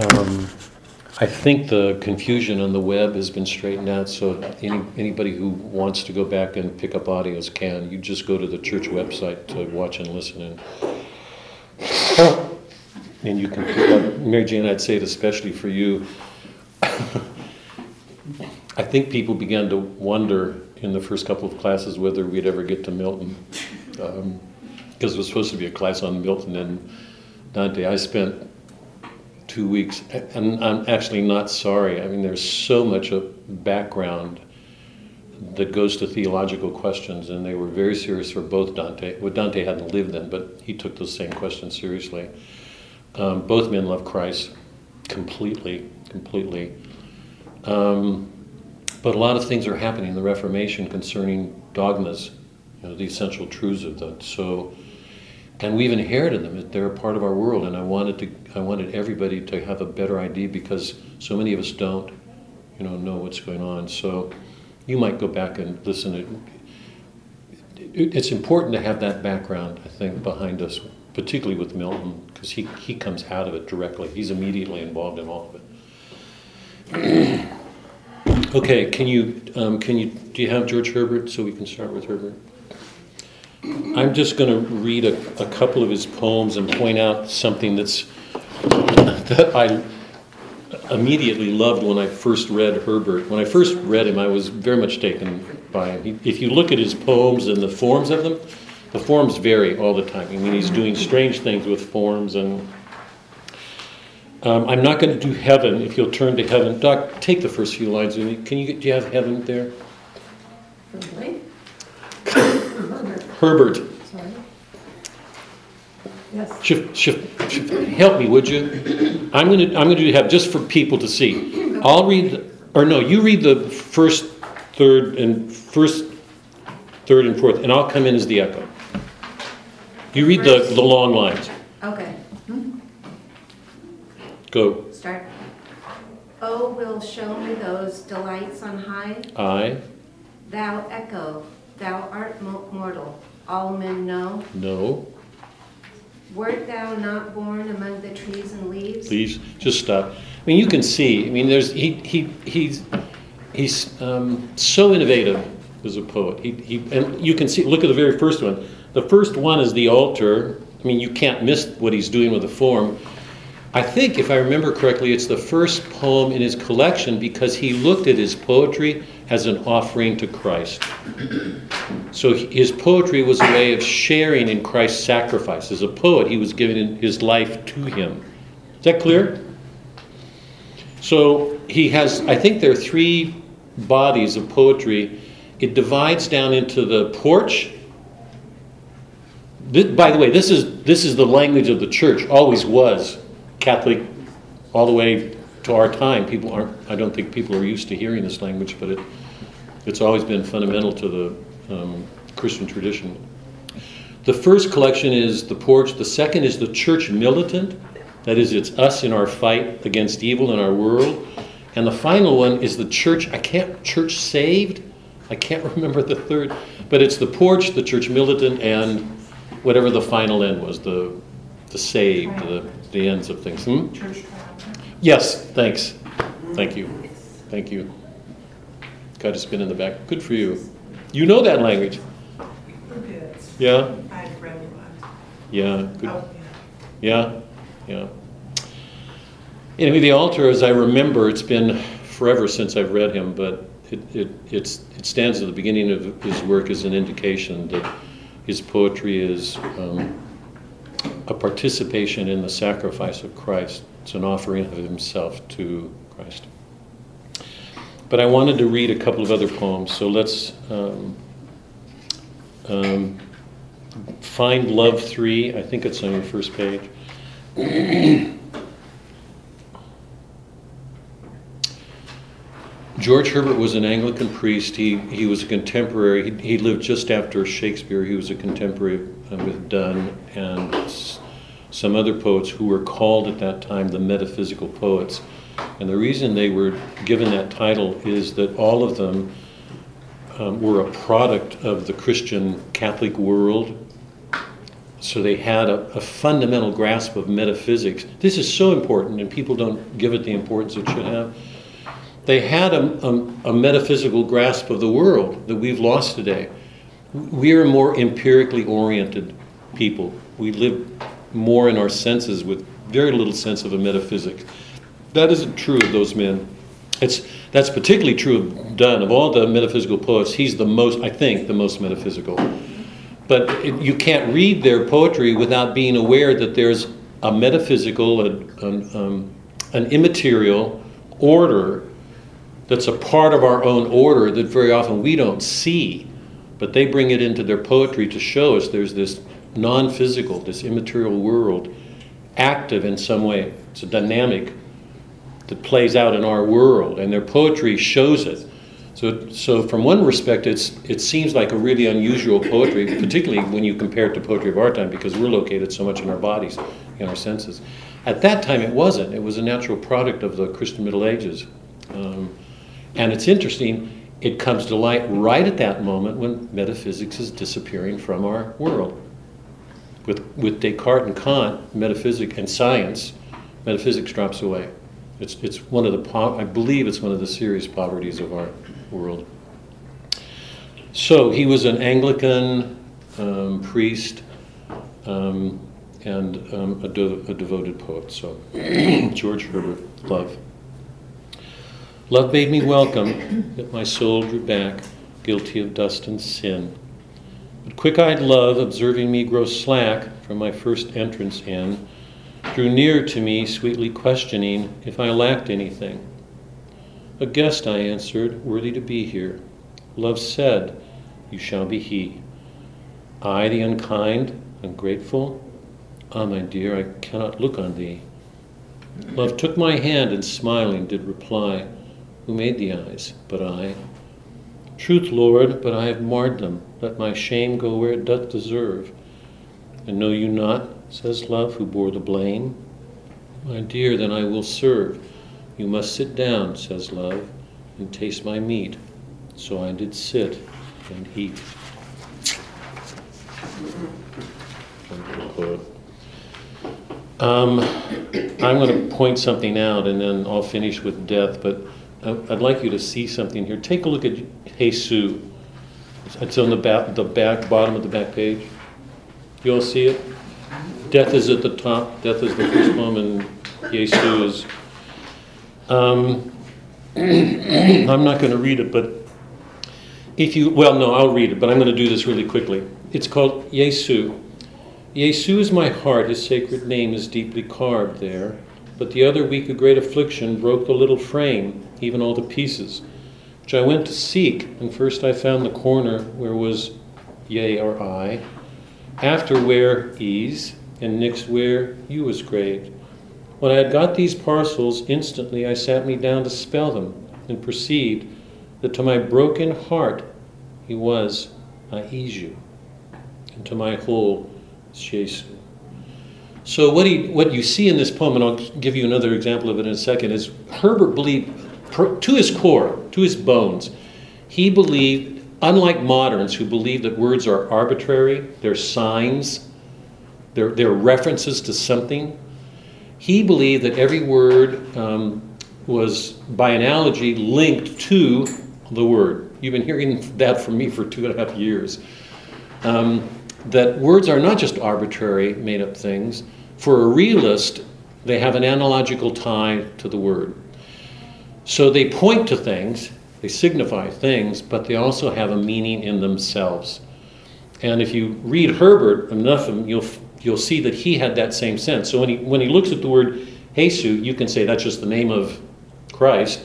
Um, I think the confusion on the web has been straightened out, so any, anybody who wants to go back and pick up audios can. You just go to the church website to watch and listen, and and you can pick up. Mary Jane, I'd say it especially for you. I think people began to wonder in the first couple of classes whether we'd ever get to Milton, because um, it was supposed to be a class on Milton and Dante. I spent two weeks, and I'm actually not sorry. I mean, there's so much of background that goes to theological questions, and they were very serious for both Dante. Well, Dante hadn't lived then, but he took those same questions seriously. Um, both men love Christ completely, completely. Um, but a lot of things are happening in the Reformation concerning dogmas, you know, the essential truths of that. So, and we've inherited them. They're a part of our world, and I wanted to, I wanted everybody to have a better idea because so many of us don't, you know, know what's going on. So, you might go back and listen. To, it's important to have that background, I think, behind us, particularly with Milton, because he, he comes out of it directly. He's immediately involved in all of it. okay, can you, um, can you, do you have George Herbert so we can start with Herbert? I'm just going to read a, a couple of his poems and point out something that's that I immediately loved when I first read Herbert. When I first read him, I was very much taken by him. If you look at his poems and the forms of them, the forms vary all the time. I mean, he's doing strange things with forms and. Um, I'm not going to do heaven. If you'll turn to heaven, Doc, take the first few lines. Can you? Do you have heaven there? Really? Herbert. Sorry. Yes. Shift, shift, shift. Help me, would you? I'm gonna, I'm gonna have just for people to see. I'll read, or no, you read the first, third, and first, third, and fourth, and I'll come in as the echo. You read the, the long lines. Okay, hmm? Go. start. Oh, will show me those delights on high. I Thou echo, thou art mortal, all men know. know. Wert thou not born among the trees and leaves? Please just stop. I mean, you can see. I mean, there's he he he's he's um, so innovative as a poet. He, he and you can see. Look at the very first one. The first one is the altar. I mean, you can't miss what he's doing with the form. I think, if I remember correctly, it's the first poem in his collection because he looked at his poetry as an offering to Christ. So his poetry was a way of sharing in Christ's sacrifice. As a poet, he was giving his life to him. Is that clear? So he has, I think there are three bodies of poetry. It divides down into the porch. This, by the way, this is, this is the language of the church, always was. Catholic all the way to our time. People aren't, I don't think people are used to hearing this language, but it, it's always been fundamental to the um, Christian tradition. The first collection is the porch, the second is the church militant. That is, it's us in our fight against evil in our world. And the final one is the church, I can't, church saved? I can't remember the third, but it's the porch, the church militant, and whatever the final end was, the, the saved, the, the ends of things. Hmm? Church. Yes, thanks. Thank you. Thank you. Got a spin in the back. Good for you. You know that language. Yeah? I've read a lot. Yeah. Good. Oh, yeah. Yeah. Yeah. Anyway, the altar, as I remember, it's been forever since I've read him, but it, it, it's, it stands at the beginning of his work as an indication that his poetry is um, a participation in the sacrifice of Christ. It's an offering of himself to Christ. But I wanted to read a couple of other poems, so let's um, um, find Love 3. I think it's on your first page. George Herbert was an Anglican priest. He, he was a contemporary. He, he lived just after Shakespeare. He was a contemporary uh, with Donne and some other poets who were called at that time the metaphysical poets. And the reason they were given that title is that all of them um, were a product of the Christian Catholic world so they had a, a fundamental grasp of metaphysics. This is so important, and people don't give it the importance it should have. They had a, a, a metaphysical grasp of the world that we've lost today. We are more empirically oriented people. We live more in our senses with very little sense of a metaphysics. That isn't true of those men. It's, that's particularly true of Donne. Of all the metaphysical poets, he's the most, I think, the most metaphysical. But it, you can't read their poetry without being aware that there's a metaphysical, an, um, an immaterial order that's a part of our own order that very often we don't see. But they bring it into their poetry to show us there's this non physical, this immaterial world active in some way. It's a dynamic that plays out in our world, and their poetry shows it. So, so from one respect, it's, it seems like a really unusual poetry, particularly when you compare it to poetry of our time, because we're located so much in our bodies, in our senses. At that time, it wasn't. It was a natural product of the Christian Middle Ages. Um, and it's interesting, it comes to light right at that moment when metaphysics is disappearing from our world. With, with Descartes and Kant, metaphysics and science, metaphysics drops away. It's, it's one of the, po- I believe it's one of the serious poverties of our world. So he was an Anglican um, priest um, and um, a, de- a devoted poet. So George Herbert, love. Love bade me welcome, yet my soul drew back, guilty of dust and sin. But quick eyed love, observing me grow slack from my first entrance in, drew near to me, sweetly questioning if I lacked anything. A guest, I answered, worthy to be here. Love said, You shall be he. I, the unkind, ungrateful, ah, my dear, I cannot look on thee. Love took my hand and smiling did reply, Who made the eyes but I? Truth, Lord, but I have marred them. Let my shame go where it doth deserve. And know you not, says love, who bore the blame? My dear, then I will serve. You must sit down, says love, and taste my meat. So I did sit and eat. Um, I'm going to point something out and then I'll finish with death, but I'd like you to see something here. Take a look at Jesus. It's on the back, the back, bottom of the back page. You all see it? Death is at the top. Death is the first poem, and Jesus is. Um, I'm not going to read it, but if you, well, no, I'll read it, but I'm going to do this really quickly. It's called Jesu. Jesu is my heart, his sacred name is deeply carved there. But the other week a great affliction broke the little frame, even all the pieces, which I went to seek, and first I found the corner where was yea or I, after where ease, and next where you was graved. When I had got these parcels, instantly I sat me down to spell them, and perceived that to my broken heart he was, I ease and to my whole Jesus. So what he, what you see in this poem, and I'll give you another example of it in a second, is Herbert believed, to his core, to his bones, he believed, unlike moderns who believe that words are arbitrary, they're signs, they're, they're references to something, he believed that every word um, was, by analogy, linked to the word. You've been hearing that from me for two and a half years. Um, that words are not just arbitrary, made up things. For a realist, they have an analogical tie to the word. So they point to things, they signify things, but they also have a meaning in themselves. And if you read Herbert enough you'll, you'll see that he had that same sense. So when he, when he looks at the word Jesus, you can say that's just the name of Christ.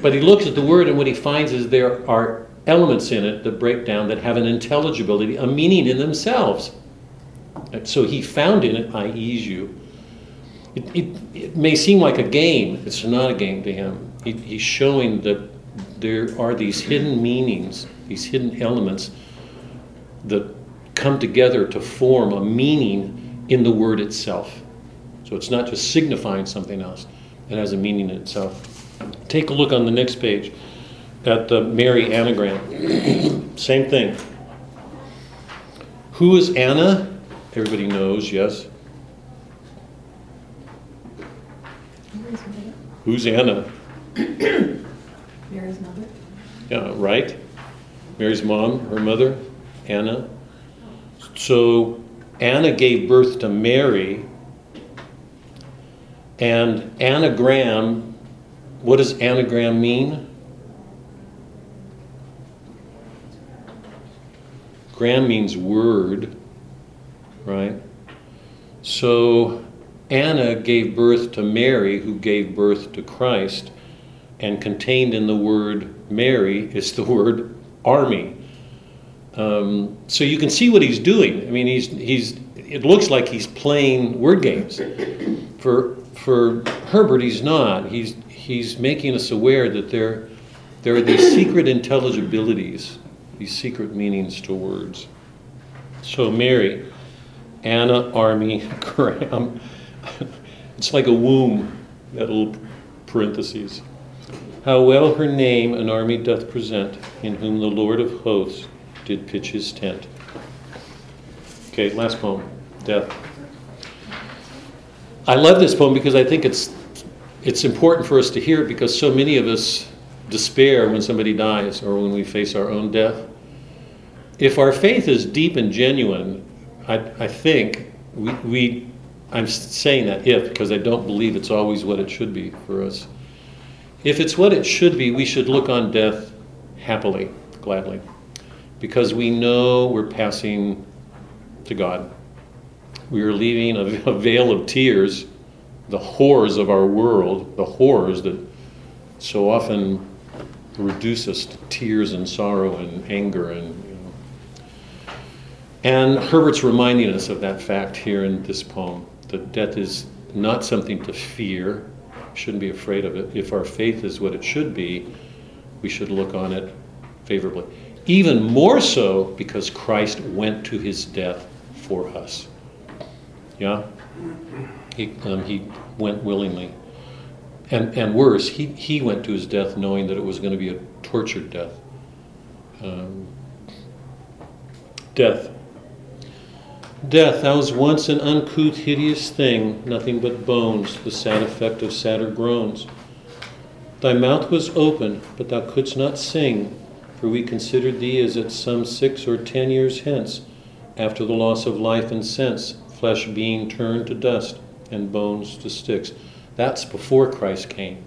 But he looks at the word, and what he finds is there are elements in it that break down that have an intelligibility, a meaning in themselves. And so he found in it, I ease you. It, it, it, may seem like a game, it's not a game to him. He, he's showing that there are these hidden meanings, these hidden elements that come together to form a meaning in the word itself. So it's not just signifying something else, it has a meaning in itself. Take a look on the next page at the Mary anagram. Same thing. Who is Anna? everybody knows, yes? Who's Anna? Mary's mother? Yeah, right? Mary's mom, her mother, Anna. So Anna gave birth to Mary, and anagram, what does anagram mean? Gram means word, right? So Anna gave birth to Mary, who gave birth to Christ, and contained in the word Mary is the word army. Um, so you can see what he's doing. I mean, he's he's. It looks like he's playing word games. For for Herbert, he's not. He's he's making us aware that there there are these secret intelligibilities, these secret meanings to words. So Mary, Anna, army, gram. It's like a womb. That little parentheses. How well her name an army doth present, in whom the Lord of hosts did pitch his tent. Okay, last poem, Death. I love this poem because I think it's it's important for us to hear it because so many of us despair when somebody dies or when we face our own death. If our faith is deep and genuine, I, I think we, we I'm saying that if because I don't believe it's always what it should be for us. If it's what it should be, we should look on death happily, gladly, because we know we're passing to God. We are leaving a, vale of tears, the horrors of our world, the horrors that so often reduce us to tears and sorrow and anger and you know. And Herbert's reminding us of that fact here in this poem that death is not something to fear, shouldn't be afraid of it. If our faith is what it should be, we should look on it favorably. Even more so because Christ went to his death for us. Yeah? He, um, he went willingly. And, and worse, he, he went to his death knowing that it was going to be a tortured death. Um, death. Death, thou was once an uncouth, hideous thing, nothing but bones, the sad effect of sadder groans. Thy mouth was open, but thou couldst not sing, for we considered thee as at some six or ten years hence, after the loss of life and sense, flesh being turned to dust and bones to sticks. That's before Christ came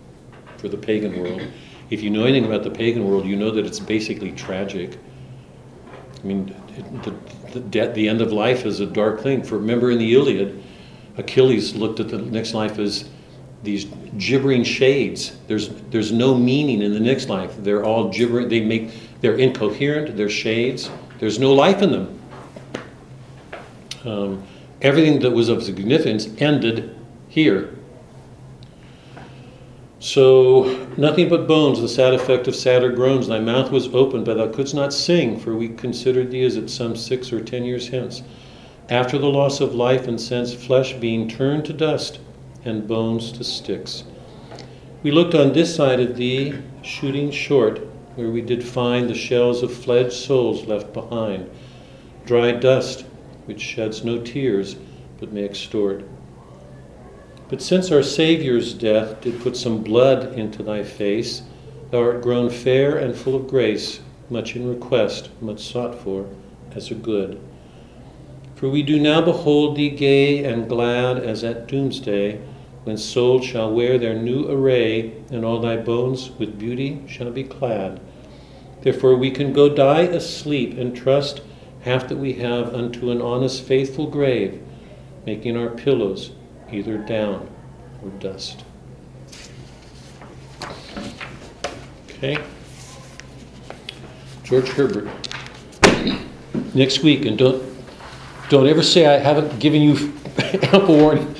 for the pagan world. If you know anything about the pagan world, you know that it's basically tragic. I mean, the, the, death, the end of life is a dark thing. For remember in the Iliad, Achilles looked at the next life as these gibbering shades. There's there's no meaning in the next life. They're all gibbering. They make they're incoherent. They're shades. There's no life in them. Um, everything that was of significance ended here. So, nothing but bones, the sad effect of sadder groans. Thy mouth was open, but thou couldst not sing, for we considered thee as at some six or ten years hence. After the loss of life and sense, flesh being turned to dust, and bones to sticks. We looked on this side of thee, shooting short, where we did find the shells of fledged souls left behind, dry dust, which sheds no tears, but may extort. But since our Saviour's death did put some blood into thy face, thou art grown fair and full of grace, much in request, much sought for, as a good. For we do now behold thee gay and glad as at doomsday, when souls shall wear their new array, and all thy bones with beauty shall be clad. Therefore we can go die asleep and trust half that we have unto an honest, faithful grave, making our pillows either down or dust. Okay? George Herbert. Next week, and don't don't ever say I haven't given you ample warning.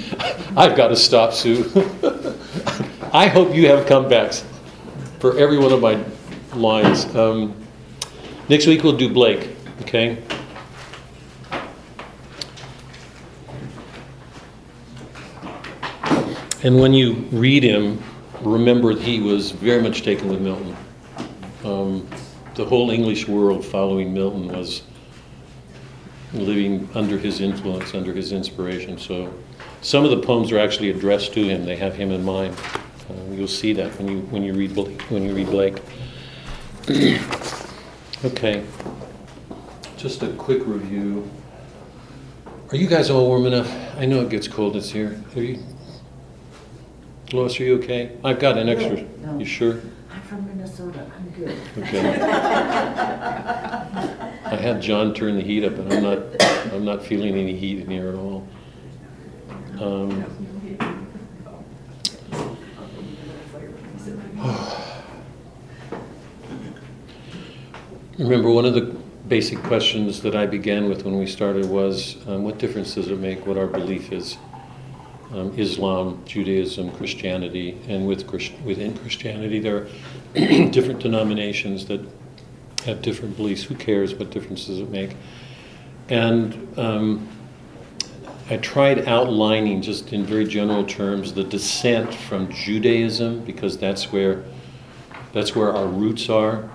I've got to stop, Sue. I hope you have comebacks for every one of my lines. Um, next week we'll do Blake, okay? And when you read him, remember he was very much taken with Milton. Um, the whole English world following Milton was living under his influence, under his inspiration. So some of the poems are actually addressed to him. They have him in mind. Uh, you'll see that when you when you read Blake, when you read Blake. okay. Just a quick review. Are you guys all warm enough? I know it gets cold. It's here. Are you? Lois, are you okay? I've got an extra. No. You sure? I'm from Minnesota, I'm good. Okay. I had John turn the heat up, and I'm not, I'm not feeling any heat in here at all. Um, Remember, one of the basic questions that I began with when we started was, um, what difference does it make what our belief is? Um, Islam, Judaism, Christianity, and with Christ- within Christianity, there are different denominations that have different beliefs. Who cares? What difference does it make? And um, I tried outlining, just in very general terms, the descent from Judaism because that's where that's where our roots are.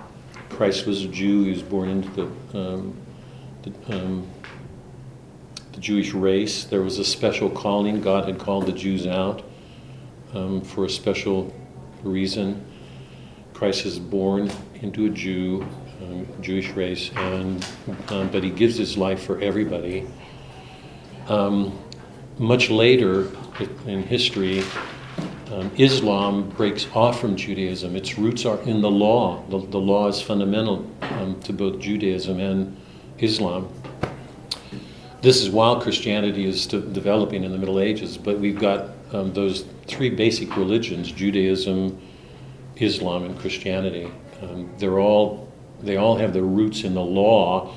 Christ was a Jew; he was born into the, um, the, um, the Jewish race. There was a special calling; God had called the Jews out um, for a special reason. Christ is born into a Jew, um, Jewish race, and um, but he gives his life for everybody. Um, much later in history, um, Islam breaks off from Judaism. Its roots are in the law. The, the law is fundamental um, to both Judaism and Islam. This is while Christianity is developing in the Middle Ages, but we've got um, those three basic religions Judaism, Islam, and Christianity. Um, they're all, they all have their roots in the law,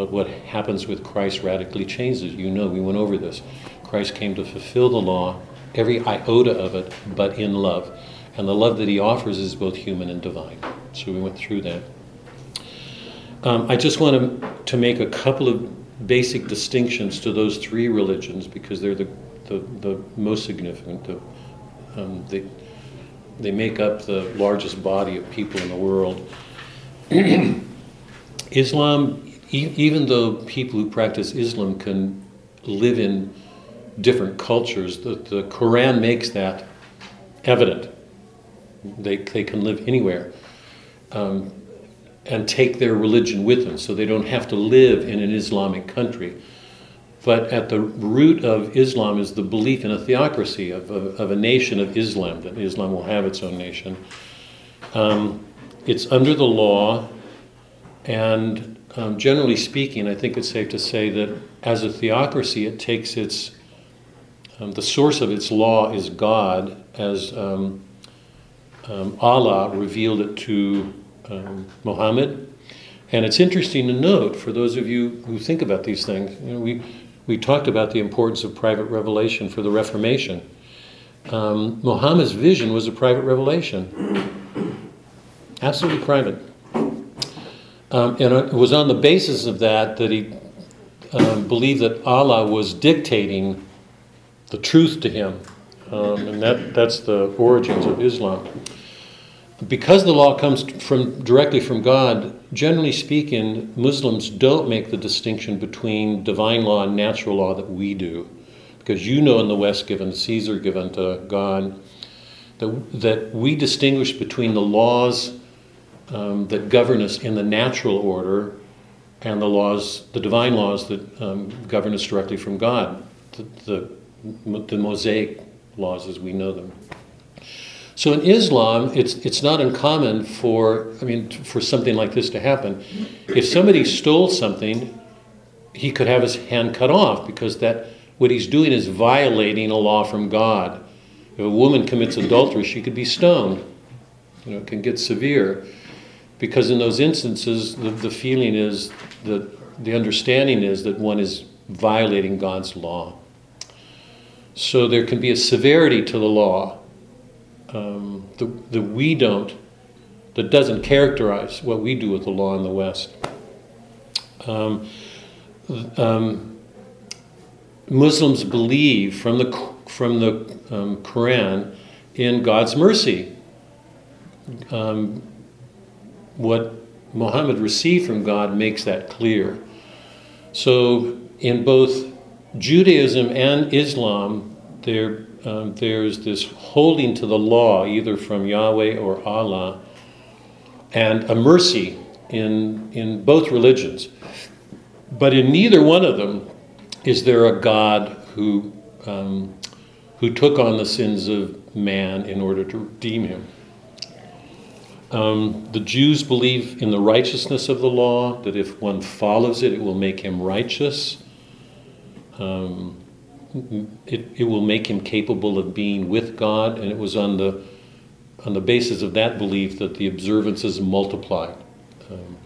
but what happens with Christ radically changes. You know, we went over this. Christ came to fulfill the law, every iota of it, but in love. And the love that he offers is both human and divine. So we went through that. Um, I just want to, make a couple of basic distinctions to those three religions because they're the, the, the most significant. The, um, they, they make up the largest body of people in the world. Islam, even though people who practice Islam can live in different cultures, the, the Quran makes that evident. They, they can live anywhere um, and take their religion with them, so they don't have to live in an Islamic country. But at the root of Islam is the belief in a theocracy, of, of, of a nation of Islam, that Islam will have its own nation. Um, it's under the law, and um, generally speaking, I think it's safe to say that as a theocracy, it takes its um, the source of its law is God, as um, um, Allah revealed it to um, Muhammad. And it's interesting to note for those of you who think about these things. You know, we we talked about the importance of private revelation for the Reformation. Um, Muhammad's vision was a private revelation, absolutely private. Um, and it was on the basis of that that he um, believed that Allah was dictating the truth to him. Um, and that, that's the origins of Islam. Because the law comes from directly from God, generally speaking, Muslims don't make the distinction between divine law and natural law that we do. Because you know in the West, given Caesar, given to God, that, that we distinguish between the laws um, that govern us in the natural order and the laws, the divine laws that um, govern us directly from God, the, the, the Mosaic laws as we know them. So in Islam, it's, it's not uncommon for, I mean, for something like this to happen. If somebody stole something, he could have his hand cut off because that what he's doing is violating a law from God. If a woman commits adultery, she could be stoned. You know, it can get severe because in those instances, the, the feeling is that the understanding is that one is violating God's law. So there can be a severity to the law um, that, we don't, that doesn't characterize what we do with the law in the West. Um, um, Muslims believe from the from the um, Quran in God's mercy. Um, what Muhammad received from God makes that clear. So in both Judaism and Islam, there, um, there's this holding to the law, either from Yahweh or Allah, and a mercy in, in both religions. But in neither one of them is there a God who, um, who took on the sins of man in order to redeem him. Um, the Jews believe in the righteousness of the law, that if one follows it, it will make him righteous. Um, it, it will make him capable of being with God, and it was on the, on the basis of that belief that the observances multiplied. Um,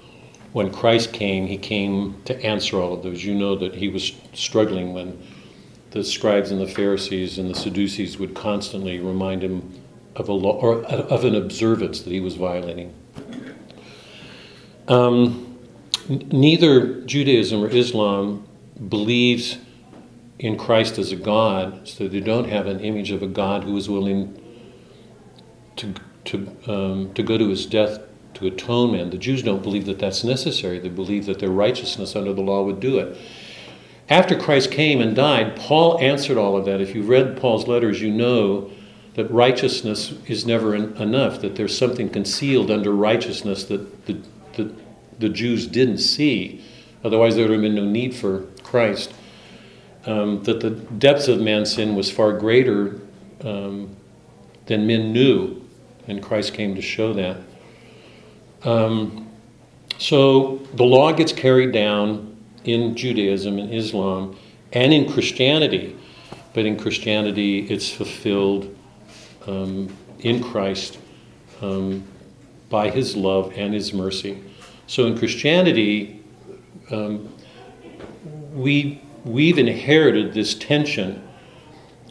when Christ came, he came to answer all of those. You know that he was struggling when the scribes and the Pharisees and the Sadducees would constantly remind him of a law or of an observance that he was violating. Um, n- neither Judaism or Islam believes in Christ as a God, so they don't have an image of a God who is willing to to um, to go to his death to atone man. The Jews don't believe that that's necessary. They believe that their righteousness under the law would do it. After Christ came and died, Paul answered all of that. If you've read Paul's letters, you know that righteousness is never en- enough, that there's something concealed under righteousness that the, the, the Jews didn't see. Otherwise, there would have been no need for Christ. Um, that the depths of man's sin was far greater um, than men knew, and Christ came to show that. Um, so the law gets carried down in Judaism and Islam and in Christianity, but in Christianity it's fulfilled um, in Christ um, by His love and His mercy. So in Christianity, um, we we've inherited this tension.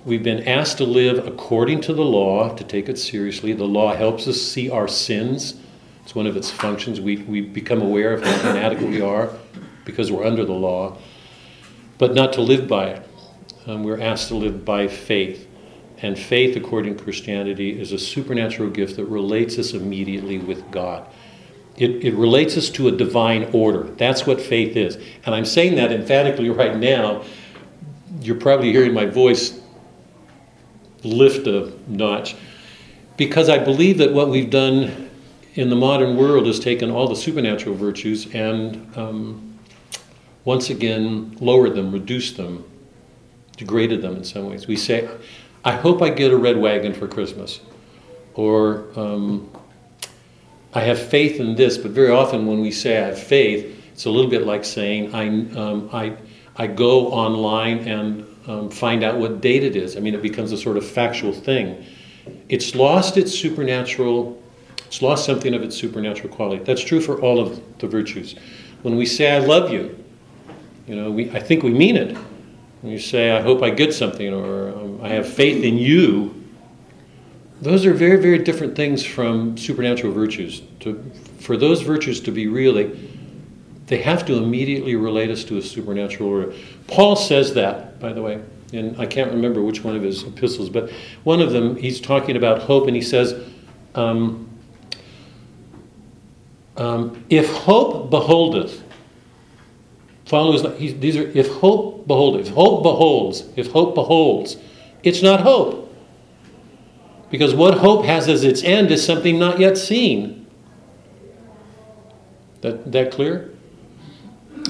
We've been asked to live according to the law, to take it seriously. The law helps us see our sins. It's one of its functions. We, we become aware of how inadequate we are because we're under the law, but not to live by it. Um, we're asked to live by faith. And faith, according to Christianity, is a supernatural gift that relates us immediately with God. It, it relates us to a divine order. That's what faith is. And I'm saying that emphatically right now. You're probably hearing my voice lift a notch because I believe that what we've done in the modern world has taken all the supernatural virtues and um, once again lowered them, reduced them, degraded them in some ways. We say, I hope I get a red wagon for Christmas. Or, um, I have faith in this, but very often when we say I have faith, it's a little bit like saying I, um, I, I go online and um, find out what date it is. I mean, it becomes a sort of factual thing. It's lost its supernatural, it's lost something of its supernatural quality. That's true for all of the virtues. When we say I love you, you know, we, I think we mean it. You say I hope I get something or um, I have faith in you, those are very, very different things from supernatural virtues. To, for those virtues to be real, they, they have to immediately relate us to a supernatural order. Paul says that, by the way, and I can't remember which one of his epistles, but one of them, he's talking about hope, and he says, um, um, if hope beholdeth, follows, these are, if hope beholdeth, if hope beholds, if hope beholds, it's not hope. Because what hope has as its end is something not yet seen. That, that clear?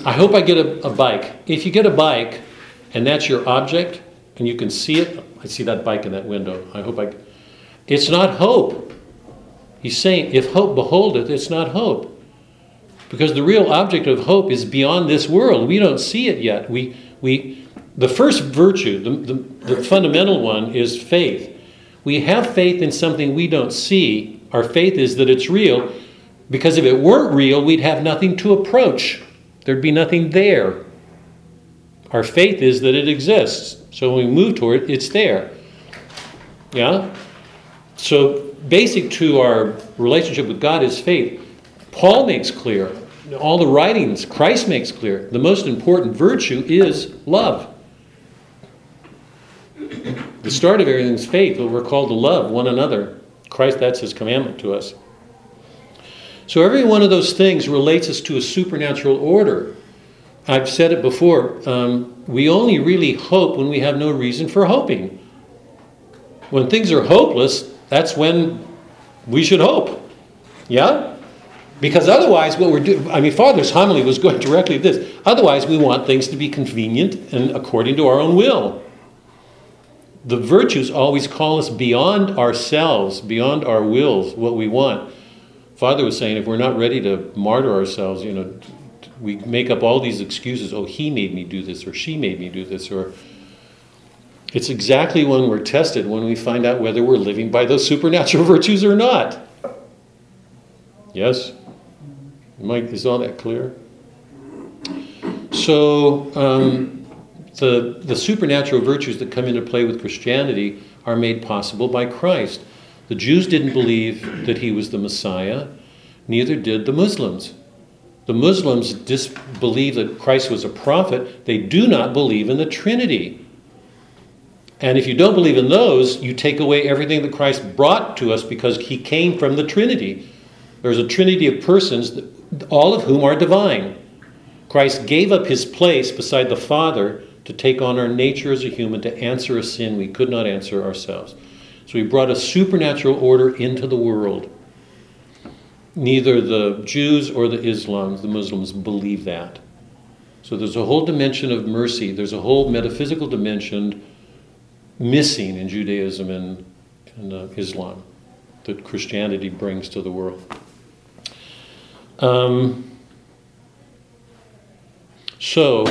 I hope I get a, a bike. If you get a bike and that's your object and you can see it, I see that bike in that window. I hope I. It's not hope. He's saying, if hope beholdeth, it's not hope. Because the real object of hope is beyond this world. We don't see it yet. We, we, the first virtue, the, the, the fundamental one, is faith. We have faith in something we don't see. Our faith is that it's real, because if it weren't real, we'd have nothing to approach. There'd be nothing there. Our faith is that it exists. So when we move toward it, it's there. Yeah? So basic to our relationship with God is faith. Paul makes clear, all the writings, Christ makes clear, the most important virtue is love. The start of everything is faith, but we're called to love one another. Christ, that's his commandment to us. So every one of those things relates us to a supernatural order. I've said it before. Um, we only really hope when we have no reason for hoping. When things are hopeless, that's when we should hope. Yeah? Because otherwise, what we're doing, I mean, Father's homily was going directly to this. Otherwise, we want things to be convenient and according to our own will. The virtues always call us beyond ourselves, beyond our wills, what we want. Father was saying if we're not ready to martyr ourselves, you know, we make up all these excuses. Oh, he made me do this, or she made me do this, or it's exactly when we're tested when we find out whether we're living by those supernatural virtues or not. Yes? Mike, is all that clear? So, um, the, the supernatural virtues that come into play with Christianity are made possible by Christ. The Jews didn't believe that he was the Messiah, neither did the Muslims. The Muslims disbelieve that Christ was a prophet. They do not believe in the Trinity. And if you don't believe in those, you take away everything that Christ brought to us because he came from the Trinity. There's a trinity of persons, all of whom are divine. Christ gave up his place beside the Father to take on our nature as a human, to answer a sin we could not answer ourselves. So he brought a supernatural order into the world. Neither the Jews or the Islams, the Muslims, believe that. So there's a whole dimension of mercy, there's a whole metaphysical dimension missing in Judaism and, and uh, Islam that Christianity brings to the world. Um, so,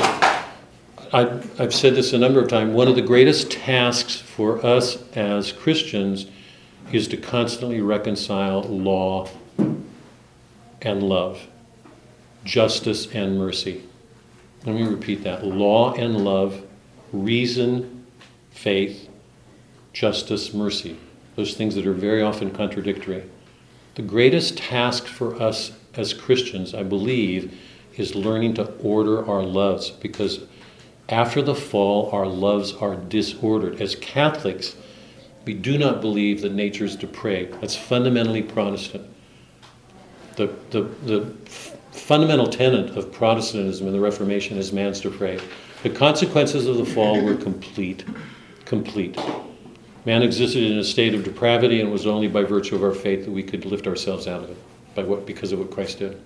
I've, I've said this a number of times. One of the greatest tasks for us as Christians is to constantly reconcile law and love, justice and mercy. Let me repeat that law and love, reason, faith, justice, mercy. Those things that are very often contradictory. The greatest task for us as Christians, I believe, is learning to order our loves because after the fall, our loves are disordered. As Catholics, we do not believe that nature is depraved. That's fundamentally Protestant. The, the, the fundamental tenet of Protestantism and the Reformation is man's depraved. The consequences of the fall were complete. Complete. Man existed in a state of depravity, and it was only by virtue of our faith that we could lift ourselves out of it, by what, because of what Christ did.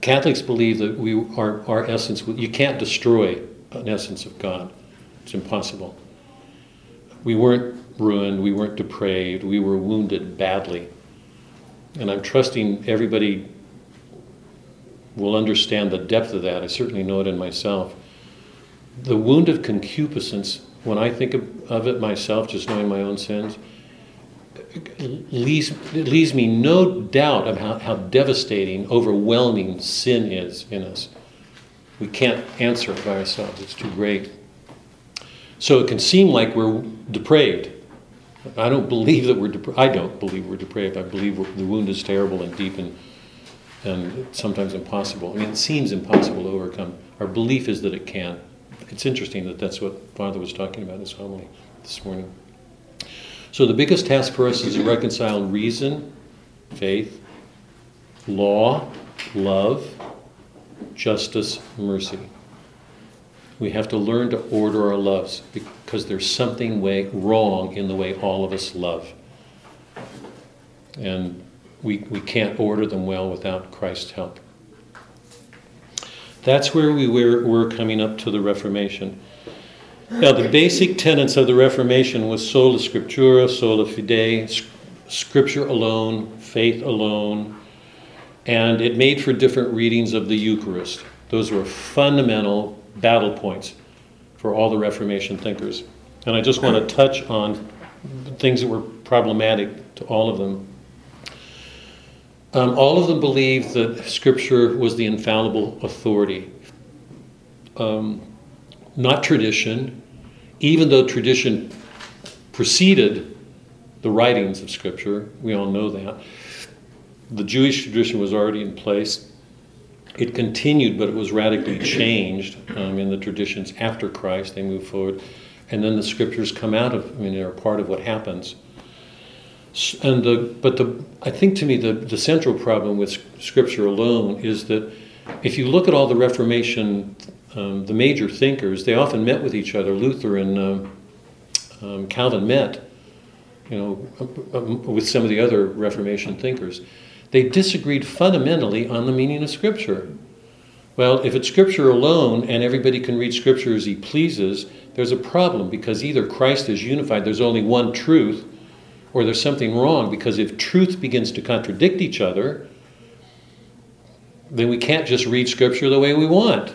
Catholics believe that we, our, our essence, you can't destroy an essence of God. It's impossible. We weren't ruined, we weren't depraved, we were wounded badly. And I'm trusting everybody will understand the depth of that. I certainly know it in myself. The wound of concupiscence, when I think of, of it myself, just knowing my own sins, leaves, it leaves me no doubt of how, how devastating, overwhelming sin is in us. We can't answer it by ourselves, it's too great. So it can seem like we're depraved. I don't believe that we're depra- I don't believe we're depraved. I believe the wound is terrible and deep and, and sometimes impossible. I mean, it seems impossible to overcome. Our belief is that it can. It's interesting that that's what Father was talking about in his homily this morning. So the biggest task for us is to reconcile reason, faith, law, love, justice, mercy. We have to learn to order our loves because there's something way wrong in the way all of us love. And we, we can't order them well without Christ's help. That's where we were, we're coming up to the Reformation. Now, the basic tenets of the Reformation was sola scriptura, sola fide, scripture alone, faith alone, and it made for different readings of the Eucharist. Those were fundamental battle points for all the Reformation thinkers. And I just want to touch on things that were problematic to all of them. Um, all of them believed that Scripture was the infallible authority. Um, not tradition, even though tradition preceded the writings of Scripture, we all know that. The Jewish tradition was already in place. It continued, but it was radically changed um, in the traditions after Christ. They moved forward. And then the Scriptures come out of, I mean, they're part of what happens. And the, but the, I think to me the, the central problem with Scripture alone is that if you look at all the Reformation, um, the major thinkers, they often met with each other. Luther and um, um, Calvin met, you know, um, with some of the other Reformation thinkers. They disagreed fundamentally on the meaning of Scripture. Well, if it's Scripture alone and everybody can read Scripture as he pleases, there's a problem because either Christ is unified, there's only one truth, or there's something wrong because if truth begins to contradict each other, then we can't just read Scripture the way we want.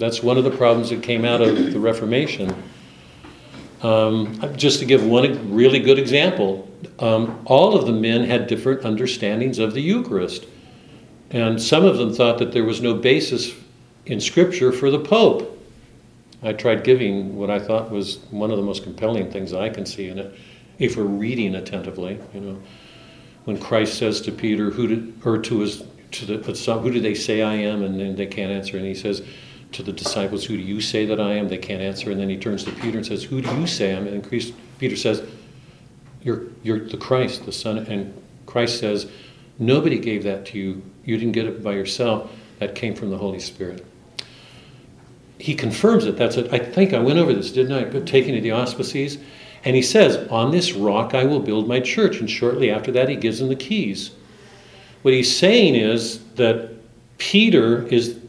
That's one of the problems that came out of the Reformation. Um, just to give one really good example, um, all of the men had different understandings of the Eucharist. And some of them thought that there was no basis in Scripture for the Pope. I tried giving what I thought was one of the most compelling things I can see in it, if we're reading attentively. You know, when Christ says to Peter, "Who did," or to his to the who do they say I am? And then they can't answer, and he says to the disciples, "Who do you say that I am?" They can't answer, and then he turns to Peter and says, "Who do you say I am?" And Peter says, "You're you're the Christ, the Son." And Christ says, "Nobody gave that to you. You didn't get it by yourself. That came from the Holy Spirit." he confirms it. That's it. I think I went over this, didn't I? Taking of the auspices. And he says, On this rock I will build my church. And shortly after that, he gives them the keys. What he's saying is that Peter is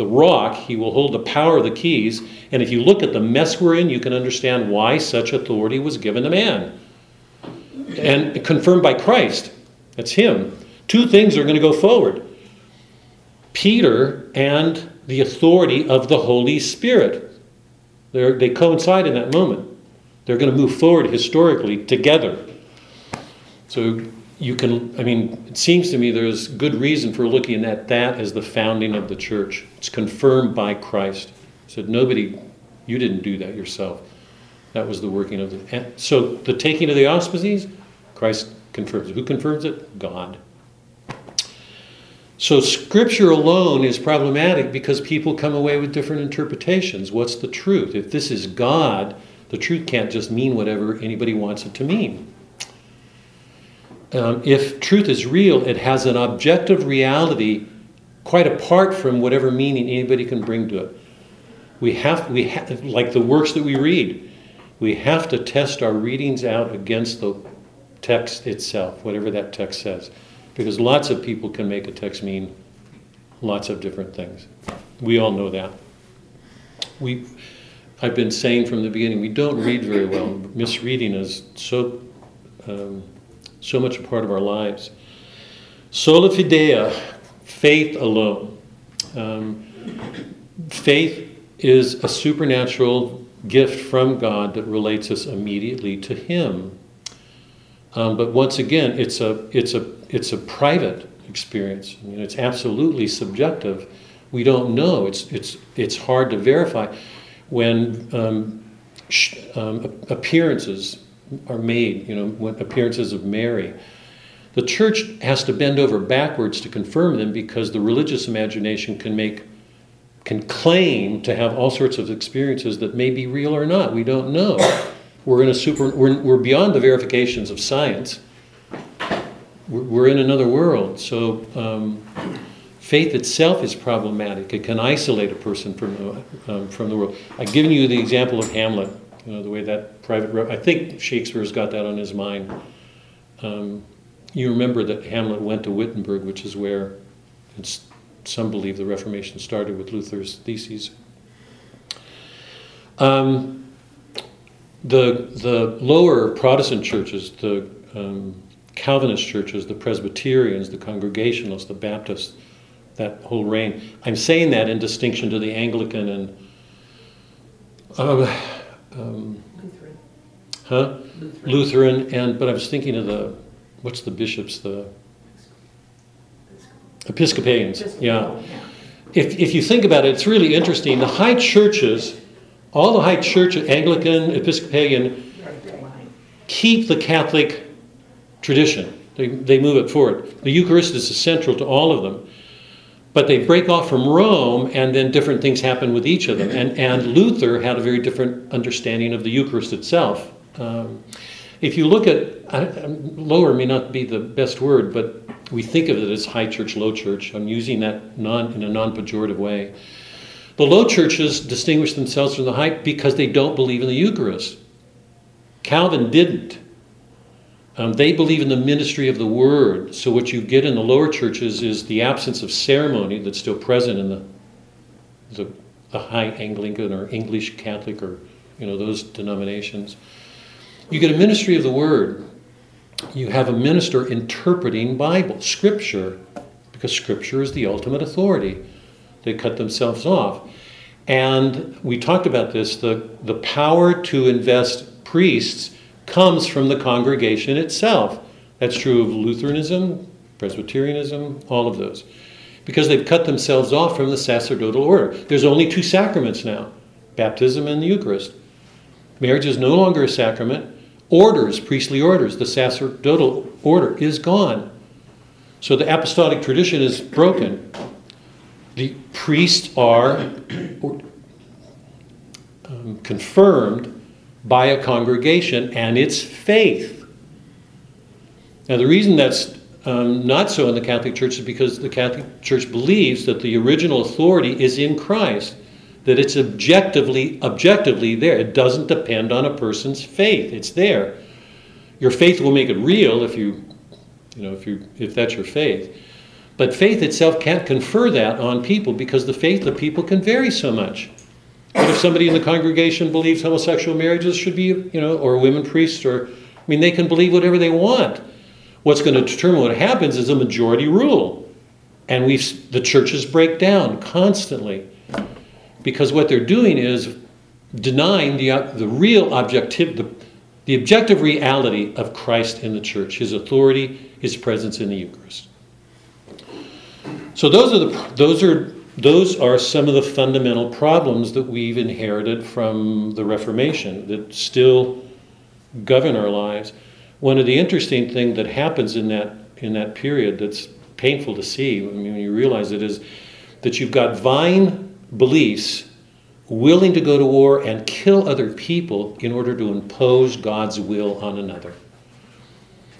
the rock. He will hold the power of the keys. And if you look at the mess we're in, you can understand why such authority was given to man. And confirmed by Christ. That's him. Two things are going to go forward Peter and the authority of the Holy Spirit. They're, they coincide in that moment. They're going to move forward historically together. So you can, I mean, it seems to me there's good reason for looking at that as the founding of the church. It's confirmed by Christ. Said, nobody, you didn't do that yourself. That was the working of the. So the taking of the auspices, Christ confirms it. Who confirms it? God. So scripture alone is problematic because people come away with different interpretations. What's the truth? If this is God, the truth can't just mean whatever anybody wants it to mean. Um, if truth is real, it has an objective reality quite apart from whatever meaning anybody can bring to it. We have, we ha- like the works that we read, we have to test our readings out against the text itself, whatever that text says. Because lots of people can make a text mean lots of different things. We all know that. We, I've been saying from the beginning, we don't read very well. Misreading is so, um, so much a part of our lives. Sola fide, faith alone. Um, faith is a supernatural gift from God that relates us immediately to Him. Um, but once again, it's a, it's, a, it's a private experience. I mean, it's absolutely subjective. We don't know. It's, it's, it's hard to verify. When um, sh- um, appearances are made, you know, when appearances of Mary, the church has to bend over backwards to confirm them because the religious imagination can make can claim to have all sorts of experiences that may be real or not. We don't know. We're in a super. We're, we're beyond the verifications of science. We're, we're in another world. So um, faith itself is problematic. It can isolate a person from the, um, from the world. I've given you the example of Hamlet. You know the way that private. I think Shakespeare's got that on his mind. Um, you remember that Hamlet went to Wittenberg, which is where some believe the Reformation started with Luther's theses. Um, the, the lower Protestant churches, the um, Calvinist churches, the Presbyterians, the Congregationalists, the Baptists, that whole reign. I'm saying that in distinction to the Anglican and. Uh, um, Lutheran. huh? Lutheran. Lutheran, and but I was thinking of the what's the bishops the Episcopalians. Yeah. If if you think about it, it's really interesting. The high churches, all the high churches, Anglican, Episcopalian, keep the Catholic tradition. They, they move it forward. The Eucharist is central to all of them. But they break off from Rome, and then different things happen with each of them. And, and Luther had a very different understanding of the Eucharist itself. Um, if you look at, I, lower may not be the best word, but we think of it as high church, low church. I'm using that non, in a non pejorative way. The low churches distinguish themselves from the high because they don't believe in the Eucharist. Calvin didn't. Um, they believe in the ministry of the word. So, what you get in the lower churches is the absence of ceremony that's still present in the, the, the high Anglican or English Catholic or you know those denominations. You get a ministry of the word. You have a minister interpreting Bible, Scripture, because Scripture is the ultimate authority. They cut themselves off. And we talked about this the, the power to invest priests comes from the congregation itself. That's true of Lutheranism, Presbyterianism, all of those. Because they've cut themselves off from the sacerdotal order. There's only two sacraments now baptism and the Eucharist. Marriage is no longer a sacrament. Orders, priestly orders, the sacerdotal order is gone. So the apostolic tradition is broken. The priests are um, confirmed by a congregation and its faith. Now, the reason that's um, not so in the Catholic Church is because the Catholic Church believes that the original authority is in Christ, that it's objectively objectively there. It doesn't depend on a person's faith. It's there. Your faith will make it real if you, you know, if you if that's your faith. But faith itself can't confer that on people because the faith of people can vary so much. But if somebody in the congregation believes homosexual marriages should be, you know, or women priests, or I mean, they can believe whatever they want. What's going to determine what happens is a majority rule, and we the churches break down constantly because what they're doing is denying the the real objective the, the objective reality of Christ in the church, His authority, His presence in the Eucharist. So those are the those are those are some of the fundamental problems that we've inherited from the Reformation that still govern our lives. One of the interesting things that happens in that in that period that's painful to see, I mean, when you realize it, is that you've got vine beliefs willing to go to war and kill other people in order to impose God's will on another.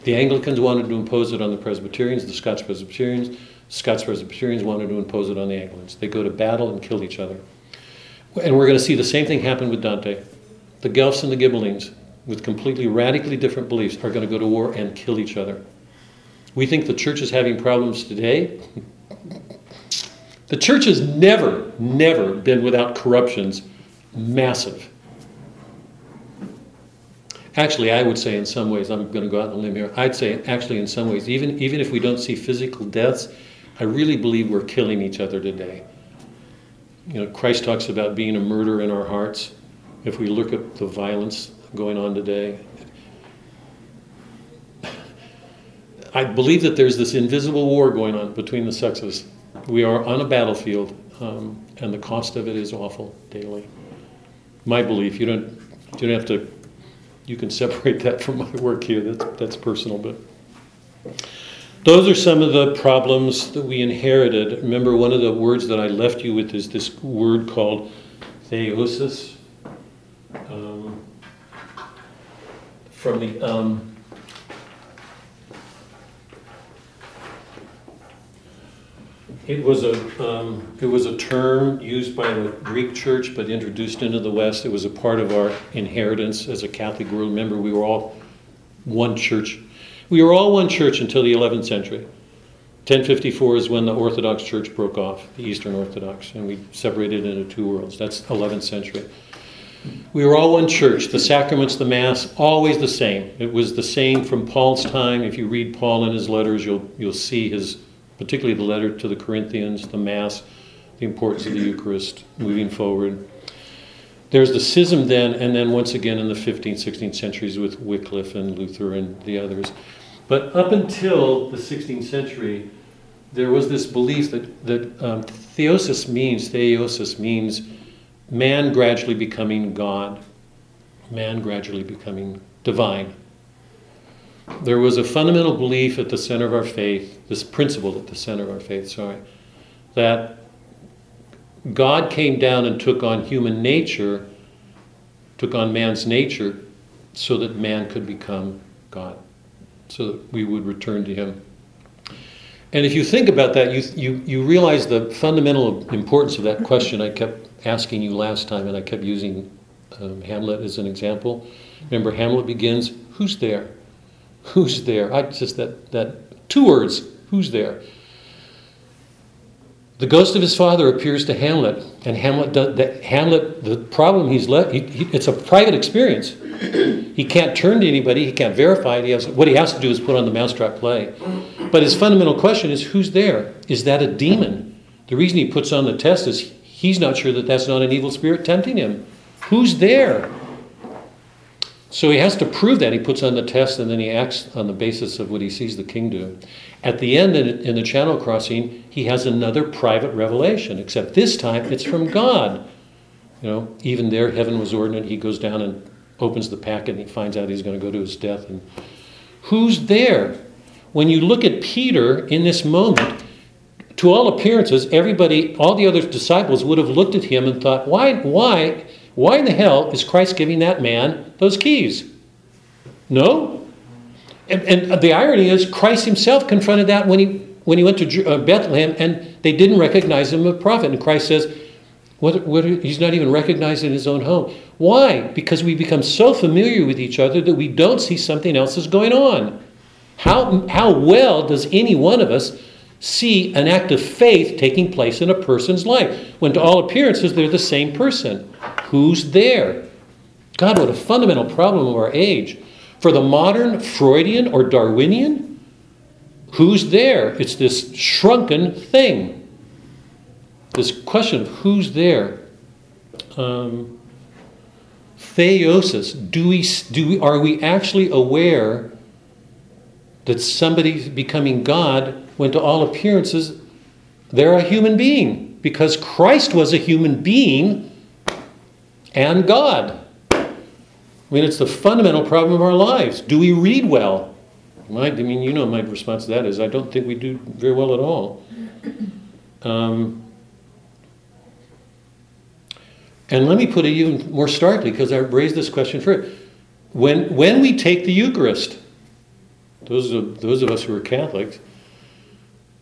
The Anglicans wanted to impose it on the Presbyterians, the Scots Presbyterians. Scots Presbyterians wanted to impose it on the Anglicans. They go to battle and kill each other. And we're going to see the same thing happen with Dante. The Guelphs and the Ghibellines, with completely radically different beliefs, are going to go to war and kill each other. We think the church is having problems today. the church has never, never been without corruptions massive. Actually, I would say in some ways, I'm going to go out on a limb here, I'd say actually in some ways, even, even if we don't see physical deaths, I really believe we're killing each other today. You know, Christ talks about being a murderer in our hearts. If we look at the violence going on today, I believe that there's this invisible war going on between the sexes. We are on a battlefield, um, and the cost of it is awful daily. My belief. You don't. You don't have to. You can separate that from my work here. That's that's personal, but. Those are some of the problems that we inherited. Remember, one of the words that I left you with is this word called theosis. Um, from the um, it was a um, it was a term used by the Greek Church, but introduced into the West. It was a part of our inheritance as a Catholic world. Remember, we were all one church we were all one church until the 11th century. 1054 is when the Orthodox Church broke off, the Eastern Orthodox, and we separated into two worlds. That's 11th century. We were all one church. The sacraments, the Mass, always the same. It was the same from Paul's time. If you read Paul in his letters, you'll, you'll see his, particularly the letter to the Corinthians, the Mass, the importance of the Eucharist moving forward. There's the schism then, and then once again in the 15th, 16th centuries with Wycliffe and Luther and the others. But up until the 16th century, there was this belief that, that um, theosis means, theosis means man gradually becoming God, man gradually becoming divine. There was a fundamental belief at the center of our faith, this principle at the center of our faith, sorry, that God came down and took on human nature, took on man's nature, so that man could become God so that we would return to Him. And if you think about that, you, you, you realize the fundamental importance of that question I kept asking you last time, and I kept using um, Hamlet as an example. Remember, Hamlet begins, Who's there? Who's there? I just that, that two words, Who's there? The ghost of his father appears to Hamlet, and Hamlet, does, that Hamlet, the problem he's left, he, he, it's a private experience. He can't turn to anybody. He can't verify it. He has, what he has to do is put on the mousetrap play. But his fundamental question is, who's there? Is that a demon? The reason he puts on the test is he's not sure that that's not an evil spirit tempting him. Who's there? So he has to prove that. He puts on the test and then he acts on the basis of what he sees the king do. At the end, in the channel crossing, he has another private revelation, except this time it's from God. You know, even there, heaven was ordinate. He goes down and opens the packet and he finds out he's going to go to his death. And who's there? When you look at Peter in this moment, to all appearances, everybody, all the other disciples would have looked at him and thought, why, why, why in the hell is Christ giving that man those keys? No? And, and the irony is, Christ himself confronted that when he, when he went to uh, Bethlehem and they didn't recognize him as a prophet. And Christ says, what, what, he's not even recognized in his own home. Why? Because we become so familiar with each other that we don't see something else is going on. How, how well does any one of us see an act of faith taking place in a person's life when, to all appearances, they're the same person? Who's there? God, what a fundamental problem of our age. For the modern Freudian or Darwinian, who's there? It's this shrunken thing. This question of who's there. Um, theosis. Do we, do we, are we actually aware that somebody becoming God when, to all appearances, they're a human being? Because Christ was a human being and God. I mean, it's the fundamental problem of our lives. Do we read well? My, I mean, you know, my response to that is I don't think we do very well at all. Um, and let me put it even more starkly, because I raised this question first. When, when we take the Eucharist, those of, those of us who are Catholics,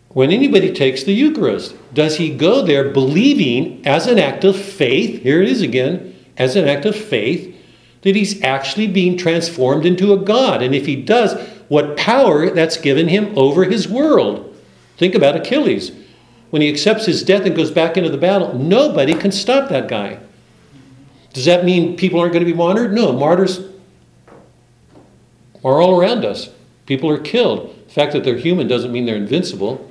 when anybody takes the Eucharist, does he go there believing as an act of faith, here it is again, as an act of faith, that he's actually being transformed into a God. And if he does, what power that's given him over his world. Think about Achilles. When he accepts his death and goes back into the battle, nobody can stop that guy. Does that mean people aren't going to be martyred? No, martyrs are all around us. People are killed. The fact that they're human doesn't mean they're invincible.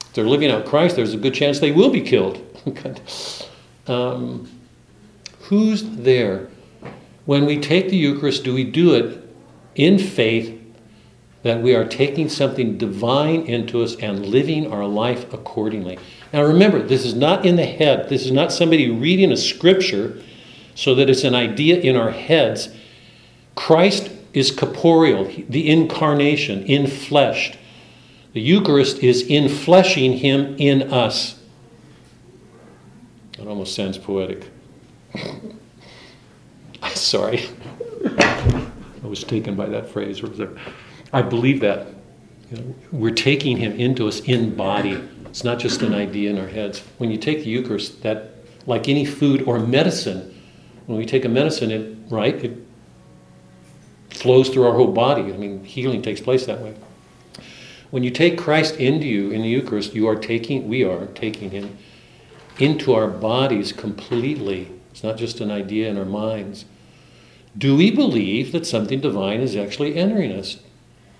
If they're living out Christ, there's a good chance they will be killed. um, who's there? When we take the Eucharist, do we do it in faith that we are taking something divine into us and living our life accordingly? Now remember, this is not in the head. This is not somebody reading a scripture so that it's an idea in our heads. Christ is corporeal, the incarnation, infleshed. The Eucharist is infleshing him in us. It almost sounds poetic. Sorry. I was taken by that phrase. I believe that. You know, we're taking him into us in body. It's not just an idea in our heads. When you take the Eucharist, that, like any food or medicine, when we take a medicine, it, right, it flows through our whole body. I mean, healing takes place that way. When you take Christ into you in the Eucharist, you are taking, we are taking him into our bodies completely. Not just an idea in our minds. Do we believe that something divine is actually entering us?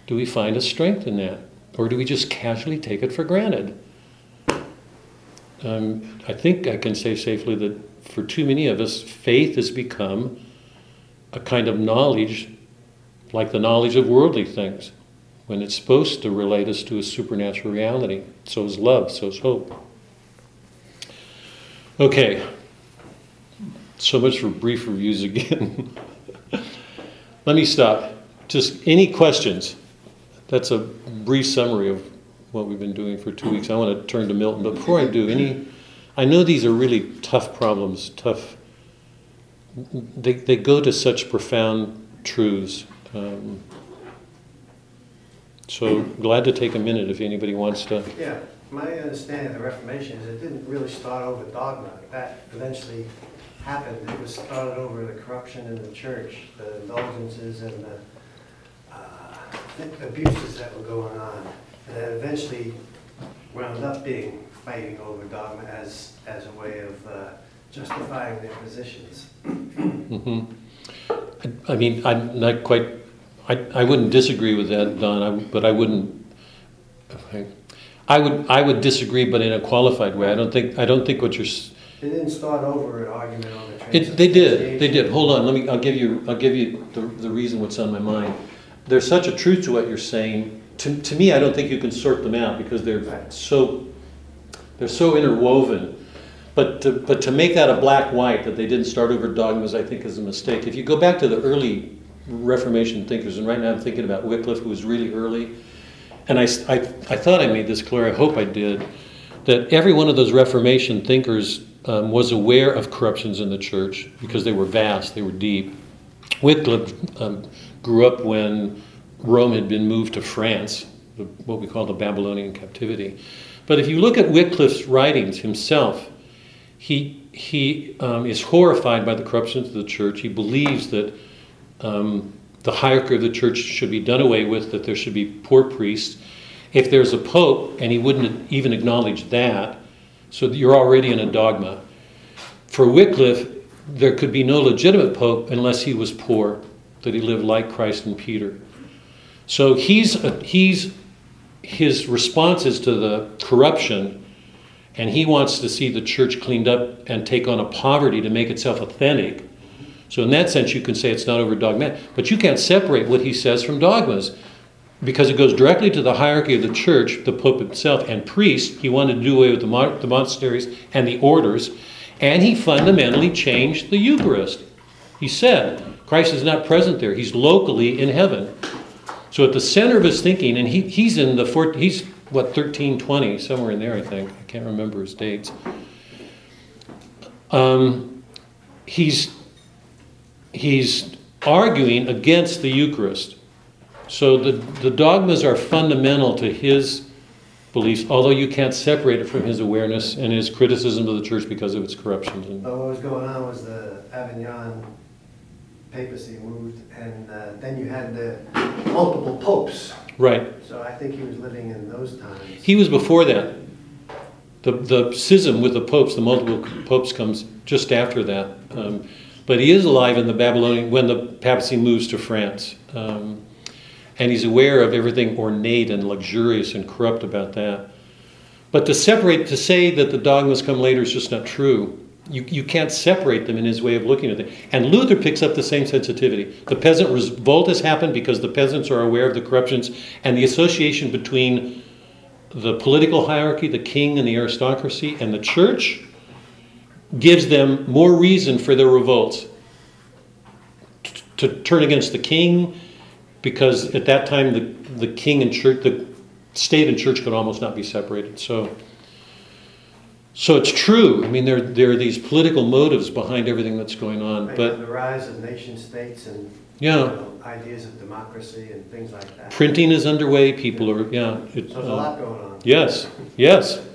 Do we find a strength in that? Or do we just casually take it for granted? Um, I think I can say safely that for too many of us, faith has become a kind of knowledge like the knowledge of worldly things, when it's supposed to relate us to a supernatural reality. So is love, so is hope. Okay, so much for brief reviews again. Let me stop. Just any questions? That's a brief summary of what we've been doing for two weeks. I want to turn to Milton, but before I do, any, I know these are really tough problems, tough. They, they go to such profound truths. Um, So glad to take a minute if anybody wants to. Yeah, my understanding of the Reformation is it didn't really start over dogma. That eventually happened. It was started over the corruption in the church, the indulgences and the uh, abuses that were going on. And then eventually wound up being fighting over dogma as, as a way of uh, justifying their positions. Mhm. I I mean, I'm not quite, I, I wouldn't disagree with that, Don, I- but I wouldn't, I would, I would disagree, but in a qualified way. I don't think, I don't think what you're, It didn't start over an argument on the it, they did, they did. Hold on, let me, I'll give you, I'll give you the, the reason what's on my mind. There's such a truth to what you're saying. To, to me, I don't think you can sort them out because they're Right. so, they're so interwoven. But to, but to make that a black white that they didn't start over dogmas, I think is a mistake. If you go back to the early Reformation thinkers, and right now I'm thinking about Wycliffe, who was really early, and I, s- I- I thought I made this clear, I hope I did, that every one of those Reformation thinkers um, was aware of corruptions in the church because they were vast, they were deep. Wycliffe um, grew up when Rome had been moved to France, what we call the Babylonian captivity. But if you look at Wycliffe's writings himself, he, he um, is horrified by the corruptions of the church. He believes that um, the hierarchy of the church should be done away with, that there should be poor priests. If there's a pope, and he wouldn't even acknowledge that, so you're already in a dogma. For Wycliffe, there could be no legitimate pope unless he was poor, that he lived like Christ and Peter. So he's, uh, he's his responses to the corruption, and he wants to see the church cleaned up and take on a poverty to make itself authentic. So in that sense, you can say it's not over dogmatic, but you can't separate what he says from dogmas because it goes directly to the hierarchy of the church, the pope himself, and priests. He wanted to do away with the, mon- the monasteries and the orders, and he fundamentally changed the Eucharist. He said Christ is not present there; he's locally in heaven. So at the center of his thinking, and he, he's in the four, he's what thirteen twenty somewhere in there, I think. I can't remember his dates. Um, he's he's arguing against the Eucharist. So the, the dogmas are fundamental to his beliefs, although you can't separate it from his awareness and his criticism of the church because of its corruptions. And, But what was going on was the Avignon papacy moved, and uh, then you had the multiple popes. right. So I think he was living in those times. He was before that. The, the schism with the popes, the multiple popes, comes just after that. Um, but he is alive in the Babylonian when the papacy moves to France. Um, and he's aware of everything ornate and luxurious and corrupt about that. But to separate, to say that the dogmas come later is just not true. You, you can't separate them in his way of looking at it. And Luther picks up the same sensitivity. The peasant revolt has happened because the peasants are aware of the corruptions and the association between the political hierarchy, the king and the aristocracy, and the church gives them more reason for their revolts to turn against the king because at that time the, the king and church the state and church could almost not be separated so so it's true i mean there, there are these political motives behind everything that's going on Right, but The rise of nation states and you yeah know, ideas of democracy and things like that. printing is underway people are yeah So it, there's a uh, lot going on. Yes, yes.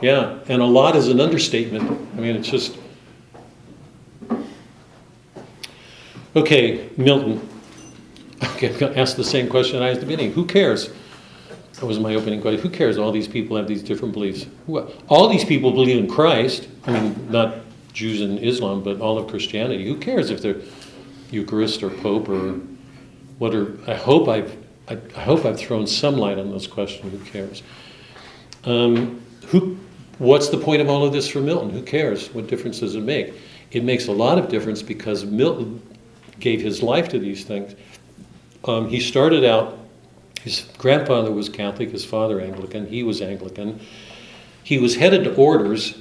Yeah, and a lot is an understatement. I mean, it's just. Okay, Milton. Ask the same question I asked at the beginning. Who cares? That was my opening question. Who cares? All these people have these different beliefs. All these people believe in Christ. I mean, not Jews and Islam, but all of Christianity. Who cares if they're Eucharist or Pope or what are? I hope I've I, I hope I've thrown some light on this question. Who cares? Um, who? What's the point of all of this for Milton? Who cares? What difference does it make? It makes a lot of difference because Milton gave his life to these things. Um, he started out. His grandfather was Catholic. His father Anglican. He was Anglican. He was headed to orders,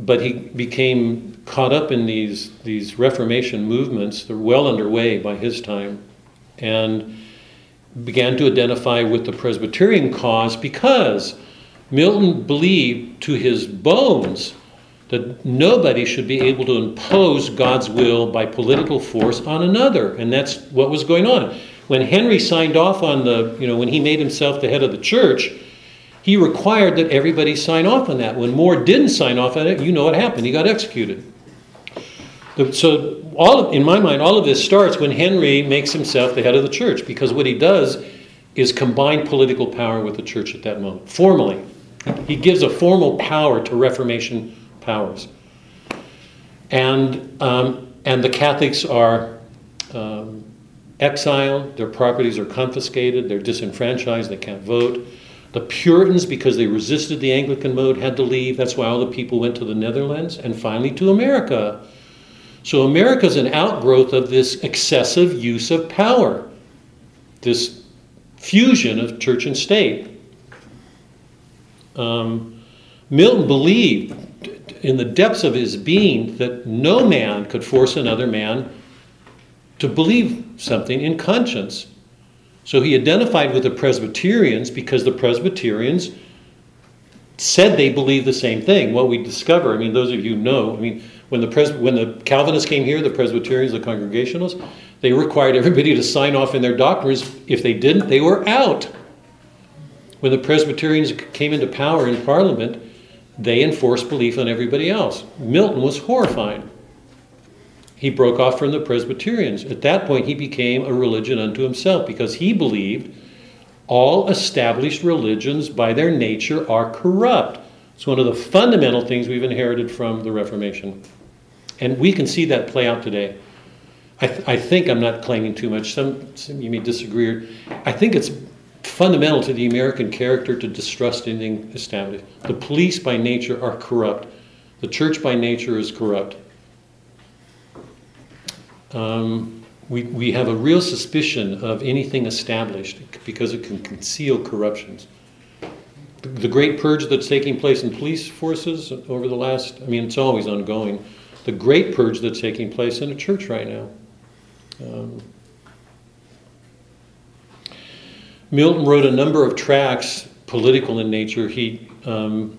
but he became caught up in these these Reformation movements. They're well underway by his time, and began to identify with the Presbyterian cause because Milton believed to his bones that nobody should be able to impose God's will by political force on another. And that's what was going on. when Henry signed off on the, you know, when he made himself the head of the church, he required that everybody sign off on that. When More didn't sign off on it, you know what happened. He got executed. So, all of, in my mind, all of this starts when Henry makes himself the head of the church, because what he does is combine political power with the church at that moment, formally. He gives a formal power to Reformation powers. And, um, and the Catholics are um, exiled, their properties are confiscated, they're disenfranchised, they can't vote. The Puritans, because they resisted the Anglican mode, had to leave. That's why all the people went to the Netherlands and finally to America. So America is an outgrowth of this excessive use of power, this fusion of church and state. Um, Milton believed in the depths of his being that no man could force another man to believe something in conscience. So he identified with the Presbyterians because the Presbyterians said they believed the same thing. What we discover, I mean, those of you know, I mean, when the Pres- when the Calvinists came here, the Presbyterians, the Congregationalists, they required everybody to sign off in their doctrines. If they didn't, they were out. When the Presbyterians came into power in Parliament, they enforced belief on everybody else. Milton was horrified. He broke off from the Presbyterians. At that point, he became a religion unto himself because he believed all established religions, by their nature, are corrupt. It's one of the fundamental things we've inherited from the Reformation. And we can see that play out today. I, th- I think I'm not claiming too much. Some, some you may disagree. I think it's fundamental to the American character to distrust anything established. The police, by nature, are corrupt. The church, by nature, is corrupt. Um, we, we have a real suspicion of anything established because it can conceal corruptions. The, the great purge that's taking place in police forces over the last, I mean, it's always ongoing. The great purge that's taking place in the church right now. Um, Milton wrote a number of tracts, political in nature. He, um,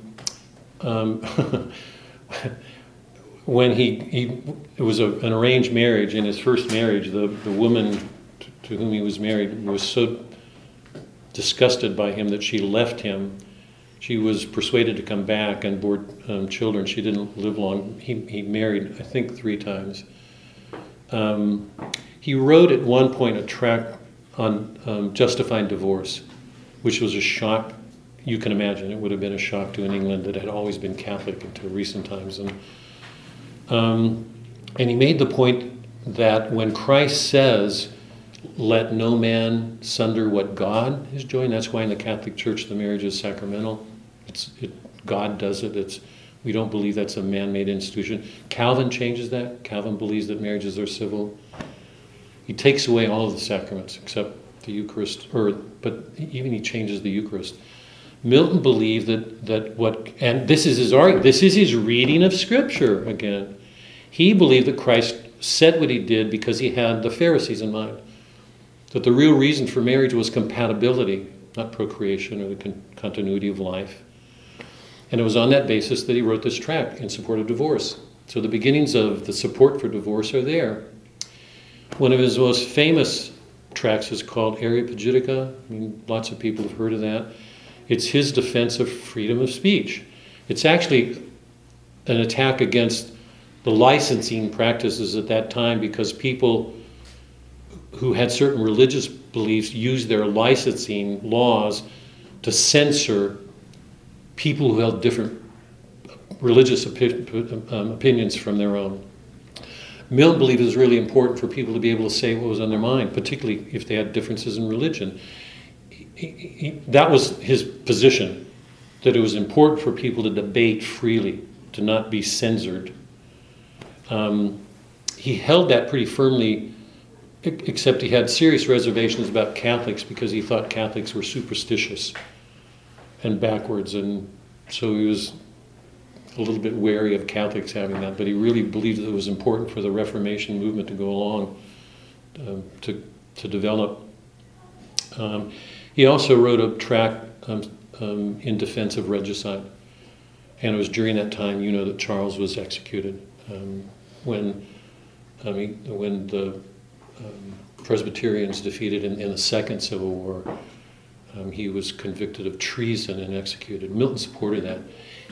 um, when he, he it was a, an arranged marriage. In his first marriage, the, the woman to, whom he was married was so disgusted by him that she left him. She was persuaded to come back and bore um, children. She didn't live long. He, he married, I think, three times. Um, he wrote at one point a tract on um, justifying divorce, which was a shock. You can imagine it would have been a shock to an England that had always been Catholic until recent times. And, um, and he made the point that when Christ says, let no man sunder what God has joined, that's why in the Catholic Church the marriage is sacramental. It's, it, God does it. It's, we don't believe that's a man made institution. Calvin changes that. Calvin believes that marriages are civil. He takes away all of the sacraments except the Eucharist, or but even he changes the Eucharist. Milton believed that that what and this is his argument. This is his reading of Scripture again. He believed that Christ said what he did because he had the Pharisees in mind. That the real reason for marriage was compatibility, not procreation or the con- continuity of life. And it was on that basis that he wrote this tract in support of divorce. So the beginnings of the support for divorce are there. One of his most famous tracts is called Areopagitica. I mean, lots of people have heard of that. It's his defense of freedom of speech. It's actually an attack against the licensing practices at that time because people who had certain religious beliefs used their licensing laws to censor people who held different religious opi- um, opinions from their own. Milton believed it was really important for people to be able to say what was on their mind, particularly if they had differences in religion. He, he, that was his position, that it was important for people to debate freely, to not be censored. Um, he held that pretty firmly, except he had serious reservations about Catholics because he thought Catholics were superstitious and backwards, and so he was a little bit wary of Catholics having that, but he really believed that it was important for the Reformation movement to go along, um, to, to develop. Um, he also wrote a tract um, um, in defense of regicide, and it was during that time, you know, that Charles was executed. Um, when, I mean, when the um, Presbyterians defeated in, in the Second Civil War. He was convicted of treason and executed. Milton supported that.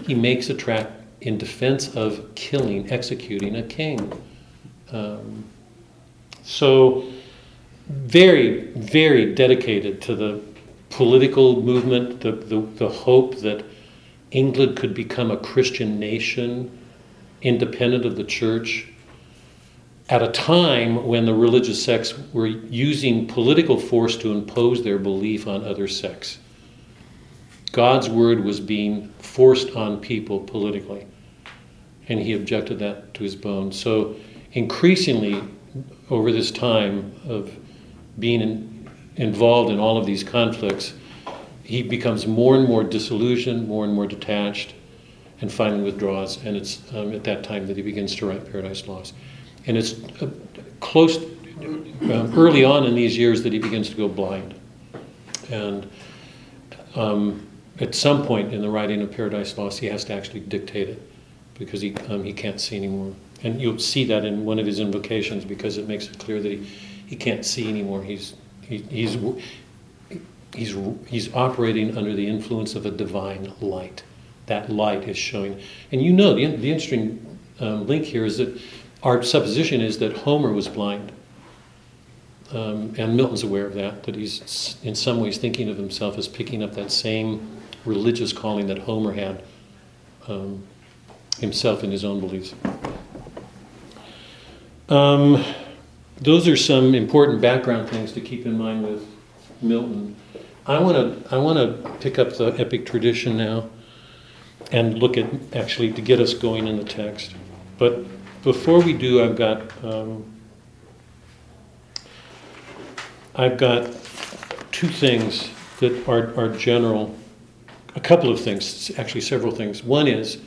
He makes a tract in defense of killing, executing a king. Um, so, very, very dedicated to the political movement, the, the, the hope that England could become a Christian nation, independent of the church, at a time when the religious sects were using political force to impose their belief on other sects. God's word was being forced on people politically, and he objected that to his bone. So, increasingly, over this time of being in, involved in all of these conflicts, he becomes more and more disillusioned, more and more detached, and finally withdraws. And it's um, at that time that he begins to write Paradise Lost. And it's uh, close, um, early on in these years, that he begins to go blind. And um, at some point in the writing of Paradise Lost, he has to actually dictate it because he, um, he can't see anymore. And you'll see that in one of his invocations because it makes it clear that he, he can't see anymore. He's, he, he's, he's, he's operating under the influence of a divine light. That light is showing. And you know, the, the interesting um, link here is that our supposition is that Homer was blind. Um, and Milton's aware of that, that he's in some ways thinking of himself as picking up that same religious calling that Homer had um, himself in his own beliefs. Um, those are some important background things to keep in mind with Milton. I want to I want to pick up the epic tradition now and look at actually to get us going in the text. But before we do, I've got um, I've got two things that are, are general. A couple of things, actually several things. One is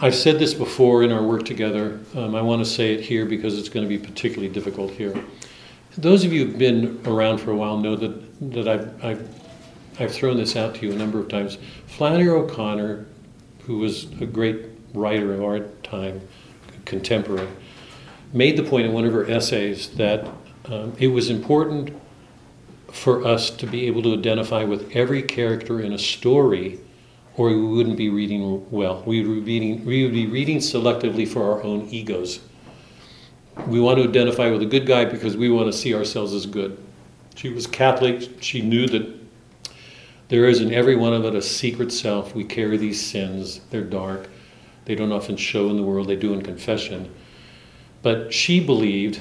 I've said this before in our work together. Um, I want to say it here because it's going to be particularly difficult here. Those of you who've been around for a while know that, that I've, I've, I've thrown this out to you a number of times. Flannery O'Connor, who was a great writer of our time, contemporary, made the point in one of her essays that um, it was important for us to be able to identify with every character in a story or we wouldn't be reading well. We would be reading, we would be reading selectively for our own egos. We want to identify with a good guy because we want to see ourselves as good. She was Catholic. She knew that there is in every one of us a secret self. We carry these sins. They're dark. They don't often show in the world. They do in confession. But she believed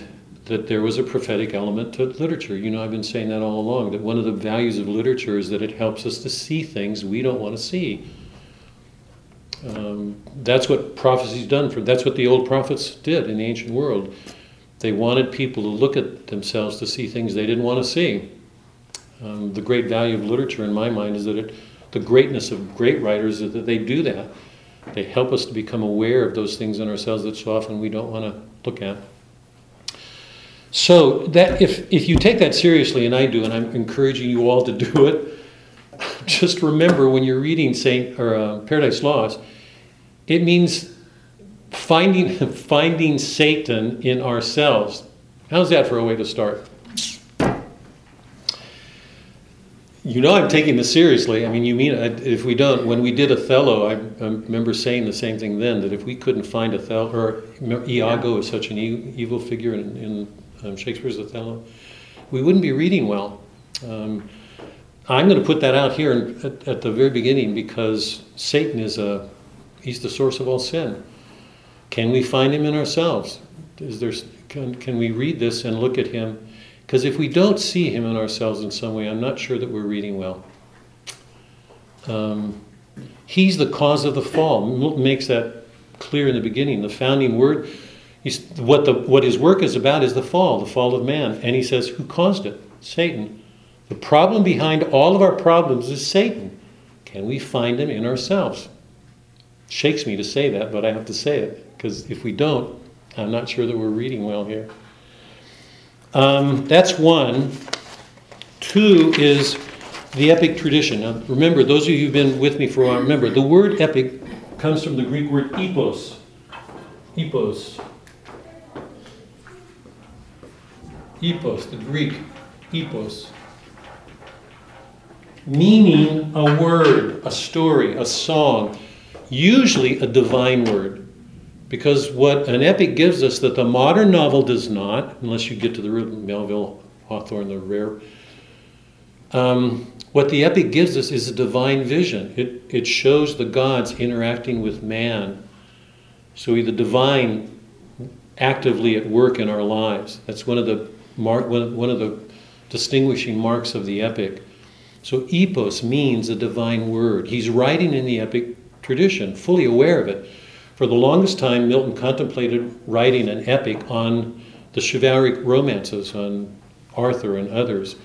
that there was a prophetic element to literature. You know, I've been saying that all along, that one of the values of literature is that it helps us to see things we don't want to see. Um, that's what prophecy's done for, that's what the old prophets did in the ancient world. They wanted people to look at themselves to see things they didn't want to see. Um, the great value of literature, in my mind, is that it, the greatness of great writers is that they do that. They help us to become aware of those things in ourselves that so often we don't want to look at. So that if, if you take that seriously, and I do, and I'm encouraging you all to do it, just remember when you're reading Saint or uh, Paradise Lost, it means finding finding Satan in ourselves. How's that for a way to start? You know I'm taking this seriously. I mean, you mean if we don't? When we did Othello, I, I remember saying the same thing then. That if we couldn't find Othello, or Iago is such an evil figure in, in um, Shakespeare's Othello, we wouldn't be reading well. Um, I'm going to put that out here at, at, the very beginning because Satan is a he's the source of all sin. Can we find him in ourselves? Is there can, can we read this and look at him? Because if we don't see him in ourselves in some way, I'm not sure that we're reading well. Um, he's the cause of the fall. Makes that clear in the beginning. The founding word He's, what, the, what his work is about is the fall, the fall of man. And he says, Who caused it? Satan. The problem behind all of our problems is Satan. Can we find him in ourselves? shakes me to say that, but I have to say it, because if we don't, I'm not sure that we're reading well here. Um, that's one. Two is the epic tradition. Now, remember, those of you who've been with me for a while, remember, the word epic comes from the Greek word epos. Epos. Epos, the Greek, epos. Meaning a word, a story, a song, usually a divine word. Because what an epic gives us that the modern novel does not, unless you get to the real Melville, Hawthorne, the rare, um, what the epic gives us is a divine vision. It, it shows the gods interacting with man. So the divine actively at work in our lives. That's one of the mark, one, of the distinguishing marks of the epic. So epos means a divine word. He's writing in the epic tradition, fully aware of it. For the longest time, Milton contemplated writing an epic on the chivalric romances, on Arthur and others.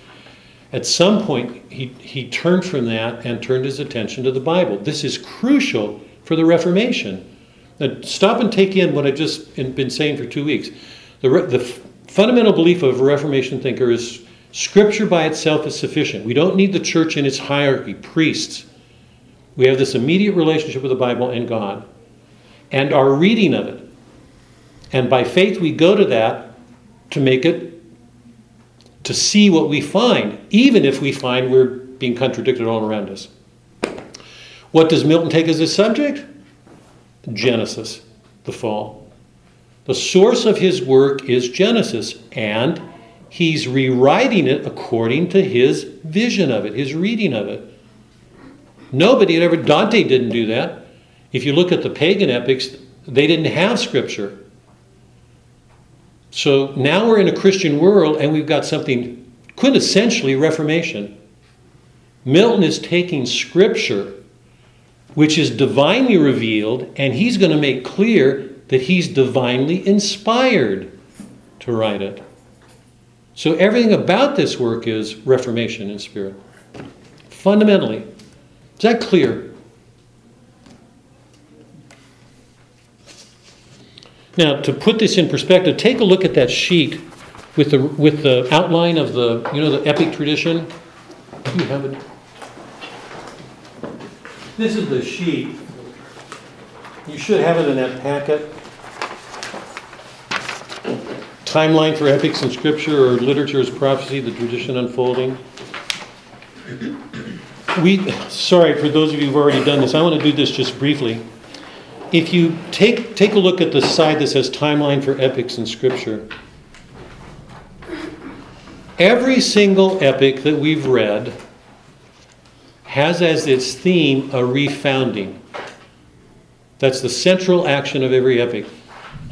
At some point, he, he turned from that and turned his attention to the Bible. This is crucial for the Reformation. Now, stop and take in what I've just been saying for two weeks. The, the fundamental belief of a Reformation thinker is Scripture by itself is sufficient. We don't need the church in its hierarchy, priests. We have this immediate relationship with the Bible and God, and our reading of it. And by faith, we go to that to make it, to see what we find, even if we find we're being contradicted all around us. What does Milton take as his subject? Genesis, the fall. The source of his work is Genesis, and he's rewriting it according to his vision of it, his reading of it. Nobody had ever, Dante didn't do that. If you look at the pagan epics, they didn't have scripture. So now we're in a Christian world and we've got something quintessentially Reformation. Milton is taking scripture, which is divinely revealed, and he's going to make clear that he's divinely inspired to write it. So everything about this work is Reformation in spirit. Fundamentally. Is that clear? Now, to put this in perspective, take a look at that sheet with the, with the outline of the, you know, the epic tradition. You have it. This is the sheet. You should have it in that packet. Timeline for epics in scripture or literature as prophecy, the tradition unfolding. We, sorry for those of you who've already done this, I want to do this just briefly. If you take, take a look at the side that says timeline for epics in scripture, every single epic that we've read has as its theme a refounding. That's the central action of every epic.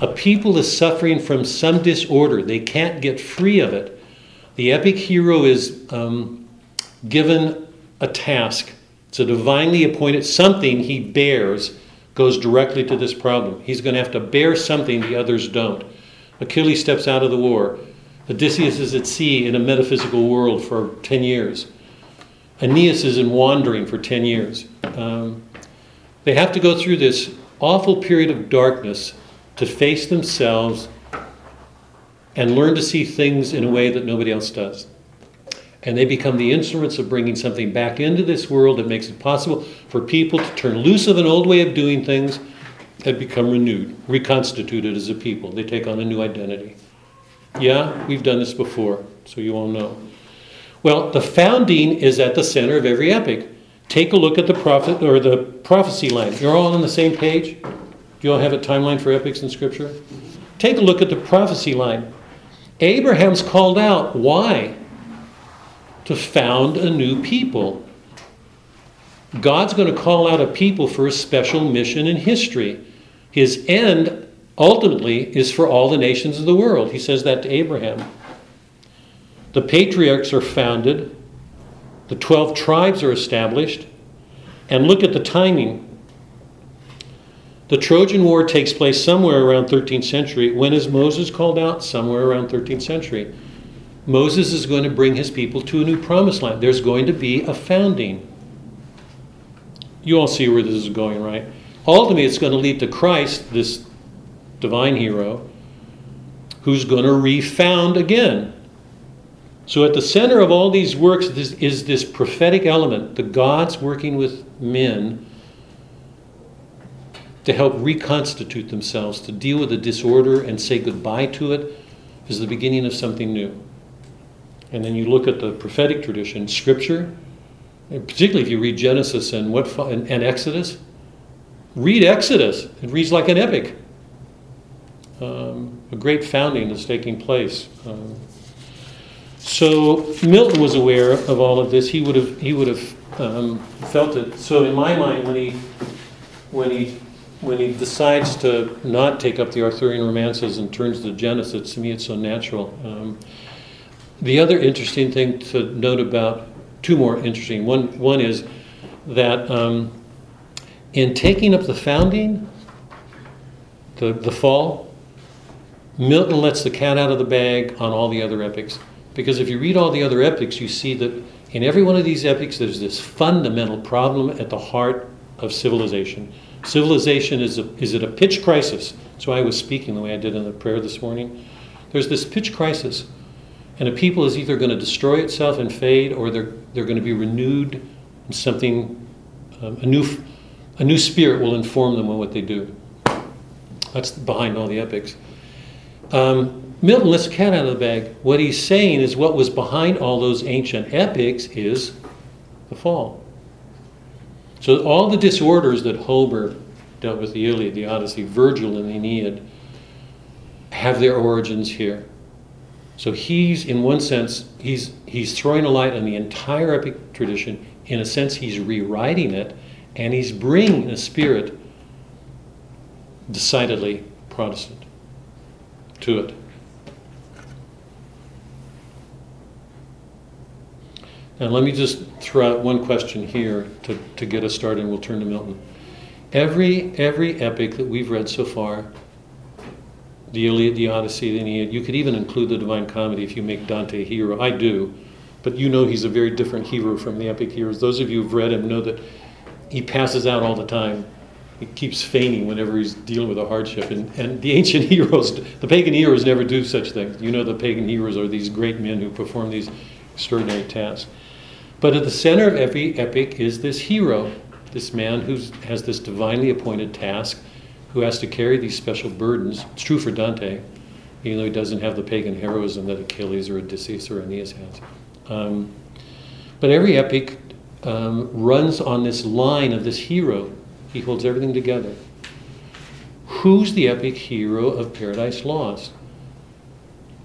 A people is suffering from some disorder, they can't get free of it. The epic hero is um, given a task, it's a divinely appointed something he bears goes directly to this problem. He's going to have to bear something the others don't. Achilles steps out of the war. Odysseus is at sea in a metaphysical world for 10 years. Aeneas is in wandering for 10 years. Um, they have to go through this awful period of darkness to face themselves and learn to see things in a way that nobody else does. And they become the instruments of bringing something back into this world that makes it possible for people to turn loose of an old way of doing things and become renewed, reconstituted as a people. They take on a new identity. Yeah, we've done this before, so you all know. Well, the founding is at the center of every epic. Take a look at the prophet or the prophecy line. You're all on the same page? You all have a timeline for epics in Scripture? Take a look at the prophecy line. Abraham's called out. Why? To found a new people. God's going to call out a people for a special mission in history. His end, ultimately, is for all the nations of the world. He says that to Abraham. The patriarchs are founded, the 12 tribes are established, and look at the timing. The Trojan War takes place somewhere around 13th century. When is Moses called out? Somewhere around 13th century. Moses is going to bring his people to a new promised land. There's going to be a founding. You all see where this is going, right? Ultimately, it's going to lead to Christ, this divine hero, who's going to refound again. So, at the center of all these works is this prophetic element the gods working with men to help reconstitute themselves, to deal with the disorder and say goodbye to it, is the beginning of something new. and then you look at the prophetic tradition, Scripture, particularly if you read Genesis and what and, and Exodus, read Exodus. It reads like an epic. Um, a great founding is taking place. Um, so Milton was aware of all of this. He would have he would have um, felt it. So in my mind, when he when he when he decides to not take up the Arthurian romances and turns to Genesis, to me it's so natural. Um, the other interesting thing to note about two more interesting one one is that um, in taking up the founding, the the fall, Milton lets the cat out of the bag on all the other epics. Because if you read all the other epics, you see that in every one of these epics, there's this fundamental problem at the heart of civilization. Civilization is, a, is at a pitch crisis. That's why I was speaking the way I did in the prayer this morning. There's this pitch crisis, and a people is either going to destroy itself and fade, or they're, they're going to be renewed, and something, um, a, new, a new spirit will inform them on what they do. That's behind all the epics. Um, Milton lets the cat out of the bag. What he's saying is what was behind all those ancient epics is the fall. So all the disorders that Homer dealt with, the Iliad, the Odyssey, Virgil, and the Aeneid, have their origins here. So he's, in one sense, he's, he's throwing a light on the entire epic tradition. In a sense, he's rewriting it, and he's bringing a spirit decidedly Protestant to it. And let me just throw out one question here to, to get us started, and we'll turn to Milton. Every, every epic that we've read so far, the Iliad, the Odyssey, the Aeneid, you could even include the Divine Comedy if you make Dante a hero. I do, but you know he's a very different hero from the epic heroes. Those of you who've read him know that he passes out all the time. He keeps feigning whenever he's dealing with a hardship. And, and the ancient heroes, the pagan heroes never do such things. You know the pagan heroes are these great men who perform these extraordinary tasks. But at the center of every epic is this hero, this man who has this divinely appointed task, who has to carry these special burdens. It's true for Dante, even though he doesn't have the pagan heroism that Achilles or Odysseus or Aeneas has. Um, but every epic um, runs on this line of this hero. He holds everything together. Who's the epic hero of Paradise Lost?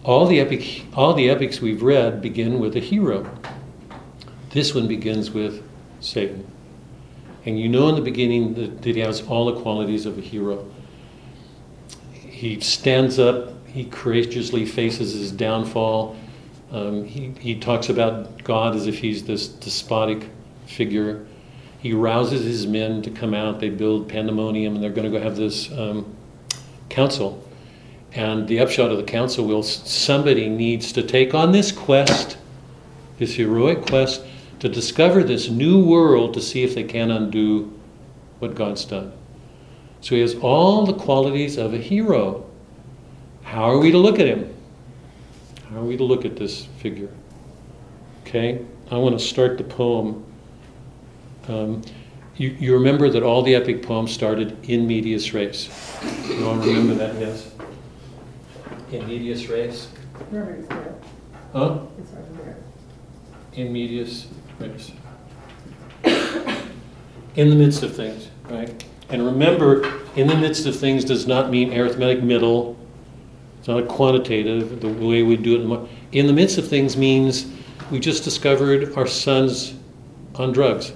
All the epic, all the epics we've read begin with a hero. This one begins with Satan. And you know in the beginning that, that he has all the qualities of a hero. He stands up, he courageously faces his downfall. Um, he, he talks about God as if he's this despotic figure. He rouses his men to come out. They build pandemonium, and they're going to go have this um, council. And the upshot of the council will somebody needs to take on this quest, this heroic quest, to discover this new world to see if they can undo what God's done. So he has all the qualities of a hero. How are we to look at him? How are we to look at this figure? Okay, I want to start the poem. Um, you, you remember that all the epic poems started in medias res. You all remember that, yes? In medias res? Where is that? Huh? It's over there. In medias res. In the midst of things, right? And remember, in the midst of things does not mean arithmetic middle. It's not a quantitative, the way we do it. In, in the midst of things means we just discovered our son's on drugs.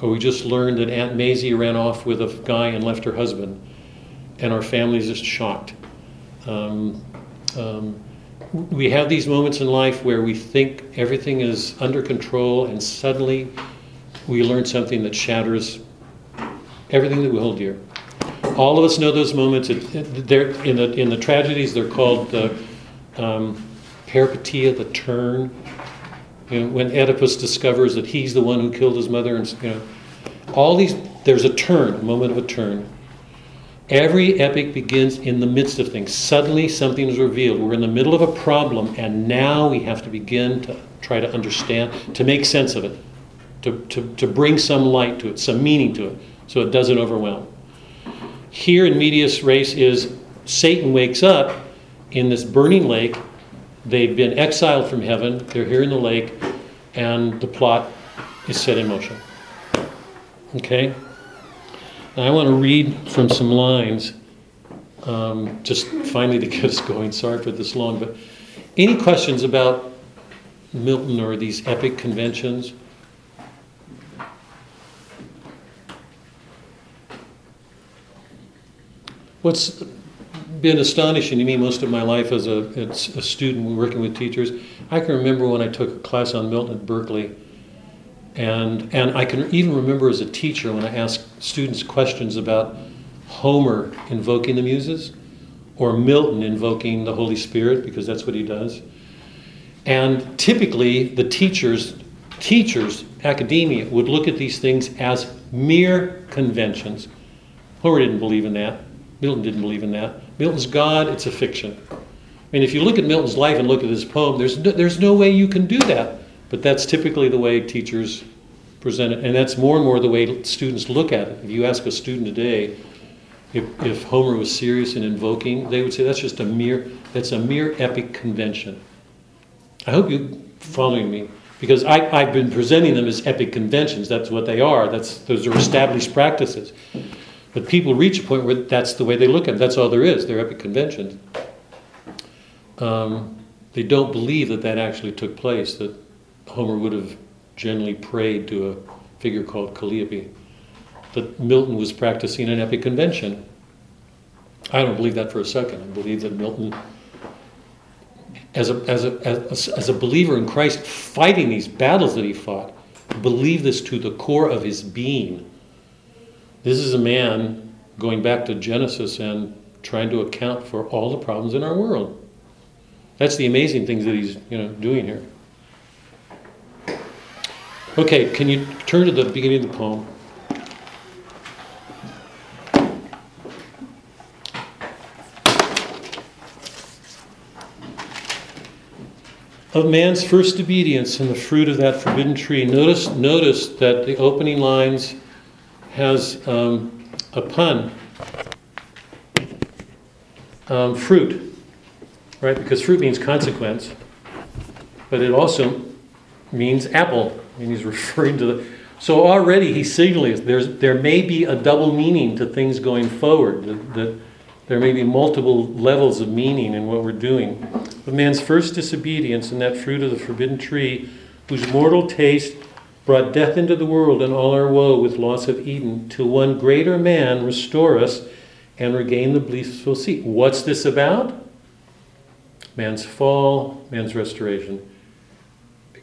Or we just learned that Aunt Maisie ran off with a guy and left her husband. And our family's just shocked. Um, um, we have these moments in life where we think everything is under control, and suddenly we learn something that shatters everything that we hold dear. All of us know those moments. It, it, in, the, in the tragedies, they're called the um, the turn. You know, when Oedipus discovers that he's the one who killed his mother, and you know, all these, there's a turn, a moment of a turn. Every epic begins in the midst of things. Suddenly something is revealed. We're in the middle of a problem, and now we have to begin to try to understand, to make sense of it, to, to, to bring some light to it, some meaning to it, so it doesn't overwhelm. Here in medias res is Satan wakes up in this burning lake, they've been exiled from heaven, they're here in the lake, and the plot is set in motion. Okay? Now, I want to read from some lines, um, just finally to get us going. Sorry for this long, but any questions about Milton or these epic conventions? What's been astonishing to me most of my life as a, as a student working with teachers, I can remember when I took a class on Milton at Berkeley, and, and I can even remember as a teacher when I asked students questions about Homer invoking the muses or Milton invoking the Holy Spirit, because that's what he does. And typically, the teachers, teachers, academia, would look at these things as mere conventions. Homer didn't believe in that. Milton didn't believe in that. Milton's God, it's a fiction. I mean, if you look at Milton's life and look at his poem, there's no, there's no way you can do that. But that's typically the way teachers present it. And that's more and more the way students look at it. If you ask a student today if, if Homer was serious in invoking, they would say that's just a mere, that's a mere epic convention. I hope you're following me. Because I, I've been presenting them as epic conventions. That's what they are. That's, those are established practices. But people reach a point where that's the way they look at it. That's all there is. They're epic conventions. Um, they don't believe that that actually took place, that Homer would have generally prayed to a figure called Calliope, that Milton was practicing an epic convention. I don't believe that for a second. I believe that Milton, as a, as a, as a, as a believer in Christ, fighting these battles that he fought, believed this to the core of his being. This is a man going back to Genesis and trying to account for all the problems in our world. That's the amazing things that he's you know doing here. Okay, can you turn to the beginning of the poem? Of man's first obedience and the fruit of that forbidden tree. Notice, notice that the opening lines has um, a pun. Um, fruit, right? Because fruit means consequence, but it also means apple. And he's referring to the. So already he's signaling there's there may be a double meaning to things going forward. That, that there may be multiple levels of meaning in what we're doing. Of man's first disobedience and that fruit of the forbidden tree, whose mortal taste brought death into the world and all our woe with loss of Eden, till one greater man restore us and regain the blissful seat. What's this about? Man's fall, man's restoration.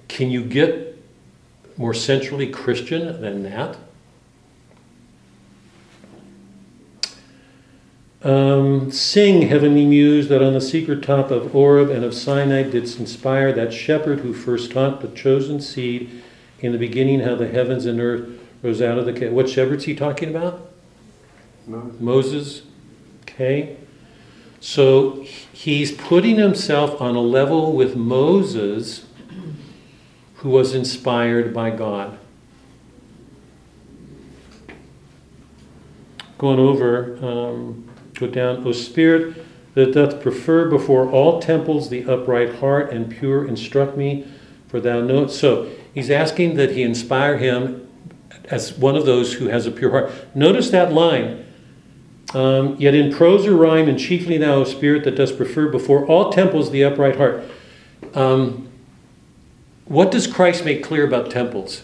Can you get more centrally Christian than that? Um, sing, heavenly muse, that on the secret top of Oreb and of Sinai didst inspire that shepherd who first taught the chosen seed in the beginning how the heavens and earth rose out of the cave. What shepherd's he talking about? Moses. Moses. Okay. So he's putting himself on a level with Moses, who was inspired by God. Going over, um, go down, O Spirit that doth prefer before all temples the upright heart and pure, instruct me, for thou knowest. So he's asking that he inspire him as one of those who has a pure heart. Notice that line. Um, Yet in prose or rhyme, and chiefly thou, O Spirit, that dost prefer before all temples the upright heart. Um, what does Christ make clear about temples?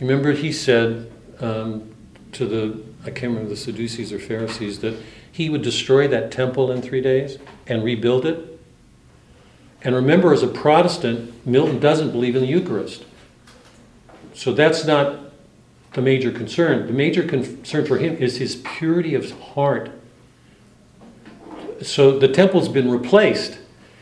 Remember, he said um, to the, I can't remember the Sadducees or Pharisees, that he would destroy that temple in three days and rebuild it. And remember, as a Protestant, Milton doesn't believe in the Eucharist. So that's not the major concern. The major concern for him is his purity of heart. So the temple's been replaced.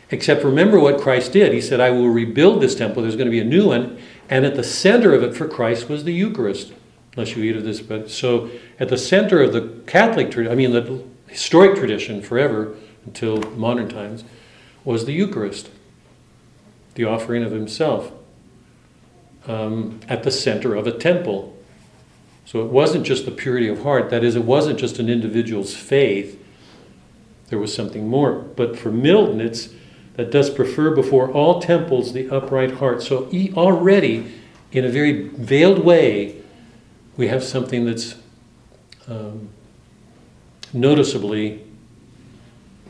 Except remember what Christ did. He said, I will rebuild this temple. There's going to be a new one. And at the center of it for Christ was the Eucharist. Unless you eat of this, but so at the center of the Catholic tradition, I mean the historic tradition forever until modern times, was the Eucharist, the offering of Himself, um, at the center of a temple. So it wasn't just the purity of heart, that is, it wasn't just an individual's faith, there was something more. But for Milton, it's that does prefer before all temples the upright heart. So e- already, in a very veiled way, we have something that's um, noticeably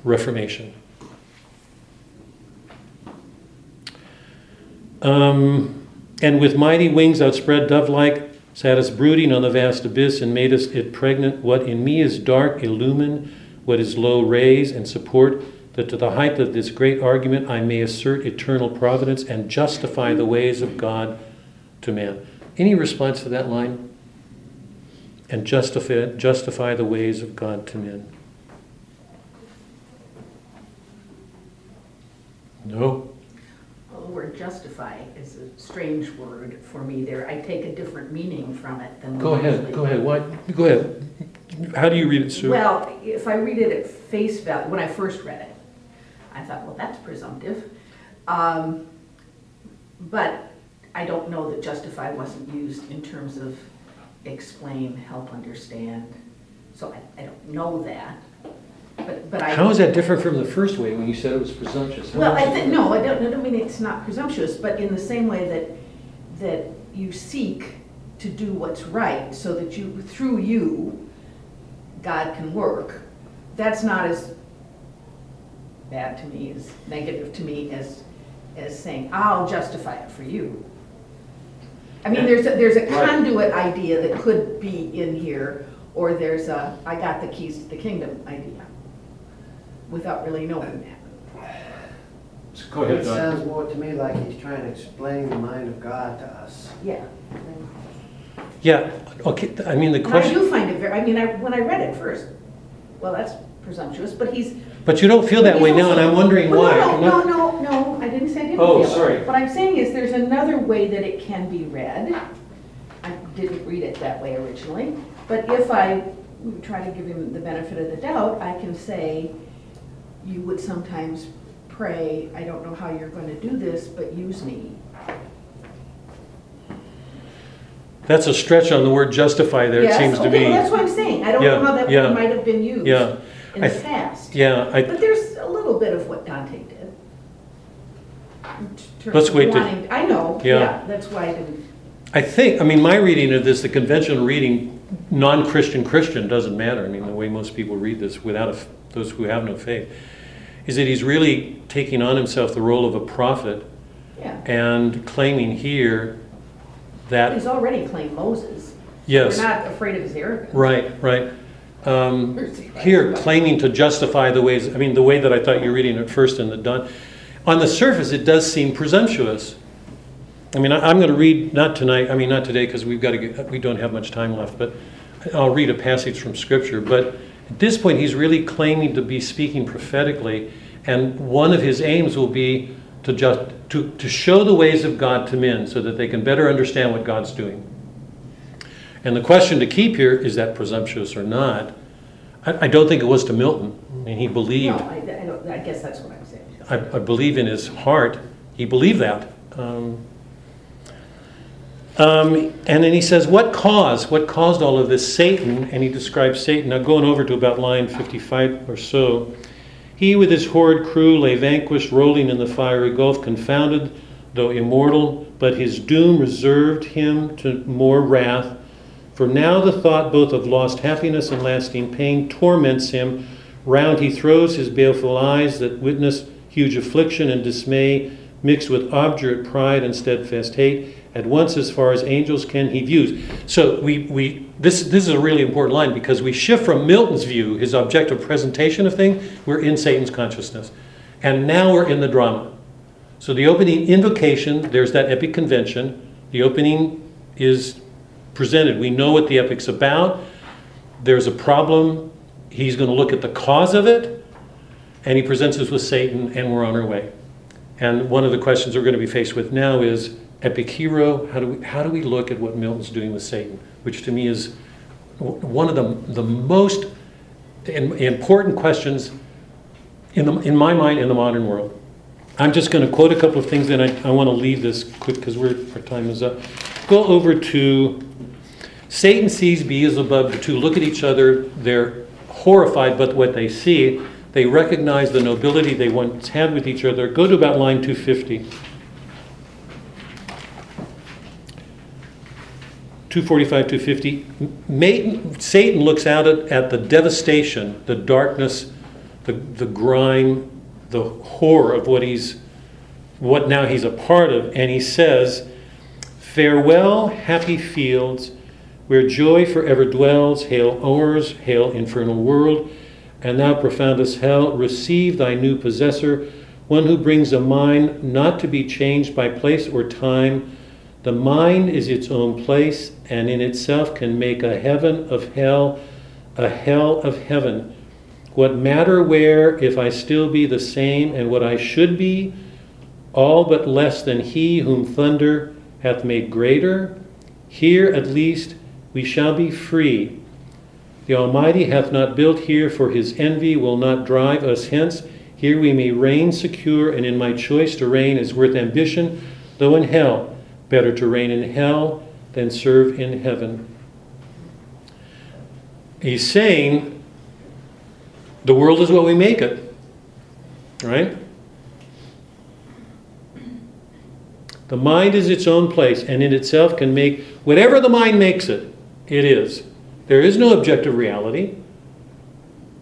Reformation. Um, and with mighty wings outspread, dove like, sat us brooding on the vast abyss and made us it pregnant. What in me is dark, illumine, what is low, raise and support, that to the height of this great argument I may assert eternal providence and justify the ways of God to man. Any response to that line? And justify, justify the ways of God to men. No? Well, the word justify is a strange word for me there. I take a different meaning from it than. Go ahead, go ahead. What? Go ahead. How do you read it, Sue? Well, if I read it at face value, when I first read it, I thought, well, that's presumptive. Um, But I don't know that justify wasn't used in terms of explain, help understand. So I, I don't know that, but, but I. How is that different from the first way when you said it was presumptuous? How Well, is I it think, no, I don't, I don't mean it's not presumptuous, but in the same way that, that you seek to do what's right, so that you, through you, God can work, that's not as bad to me, as negative to me as, as saying, I'll justify it for you. I mean, there's, a there's a Right. conduit idea that could be in here, or there's a, I got the keys to the kingdom idea, without really knowing that. Go It ahead, Don. sounds more to me like he's trying to explain the mind of God to us. Yeah. Yeah, okay, I mean, the And I question, do find it very, I mean, I, when I read it first, well, that's presumptuous, but he's. but you don't feel that way now, and I'm wondering Well, why. No, I'm no, not- no, no, I didn't say I didn't Oh, feel it. sorry. What I'm saying is, there's another way that it can be read. I didn't read it that way originally, but if I try to give him the benefit of the doubt, I can say, you would sometimes pray, I don't know how you're gonna do this, but use me. That's a stretch on the word justify there, it Yes, seems to okay, me. well, that's what I'm saying, I don't Yeah, know how that yeah, word might have been used Yeah, in I the th- past. yeah, I, But there's a little bit of what Dante did. in terms Let's of wait to- wanting- I know, Yeah. yeah, that's why I didn't, I think, I mean, my reading of this, the conventional reading, non-Christian Christian, doesn't matter. I mean, the way most people read this, without a f those who have no faith, is that he's really taking on himself the role of a prophet yeah. and claiming here that He's already claimed Moses. Yes. We're not afraid of his arrogance. Right, right. Um, Here, claiming to justify the ways, I mean, the way that I thought you were reading it first in the Don, on the surface, it does seem presumptuous. I mean, I- I'm going to read, not tonight, I mean, not today, because we've got to get, we don't have much time left, but I'll read a passage from Scripture. But at this point, he's really claiming to be speaking prophetically, and one of his aims will be to just, to, to show the ways of God to men so that they can better understand what God's doing. And the question to keep here is that presumptuous or not? I, I don't think it was to Milton. I mean, he No, believed, I, I don't, I guess that's what I'm saying. I, I believe in his heart, he believed that. Um, um, and then he says, What caused? What caused all of this? Satan, and he describes Satan. Now, going over to about line 55 or so, he with his horrid crew lay vanquished, rolling in the fiery gulf, confounded, though immortal, but his doom reserved him to more wrath. For now the thought both of lost happiness and lasting pain torments him. Round he throws his baleful eyes that witness huge affliction and dismay, mixed with obdurate pride and steadfast hate. At once, as far as angels can, he views. So we, we this this is a really important line because we shift from Milton's view, his objective presentation of things, we're in Satan's consciousness. And now we're in the drama. So the opening invocation, there's that epic convention. The opening is presented. We know what the epic's about. There's a problem. He's going to look at the cause of it, and he presents us with Satan, and we're on our way. And one of the questions we're going to be faced with now is epic hero. How do we how do we look at what Milton's doing with Satan, which to me is one of the the most important questions in the in my mind in the modern world. I'm just going to quote a couple of things, and I, I want to leave this quick because our time is up. Go over to Satan sees Beelzebub. The two look at each other. They're horrified, but what they see, They recognize the nobility they once had with each other. Go to about line 250. 245, 250. Satan looks out at, at the devastation, the darkness, the, the grime, the horror of what he's, what now he's a part of, and he says, Farewell, happy fields, where joy forever dwells. Hail, o'ers, hail, infernal world, and thou, profoundest hell, receive thy new possessor, one who brings a mind not to be changed by place or time. The mind is its own place, and in itself can make a heaven of hell, a hell of heaven. What matter where, if I still be the same, and what I should be, all but less than he whom thunder hath made greater? Here at least we shall be free. The Almighty hath not built here, for his envy will not drive us hence. Here we may reign secure, and in my choice to reign is worth ambition, though in hell. Better to reign in hell than serve in heaven. He's saying the world is what we make it, right? The mind is its own place and in itself can make whatever the mind makes it, it is. There is no objective reality.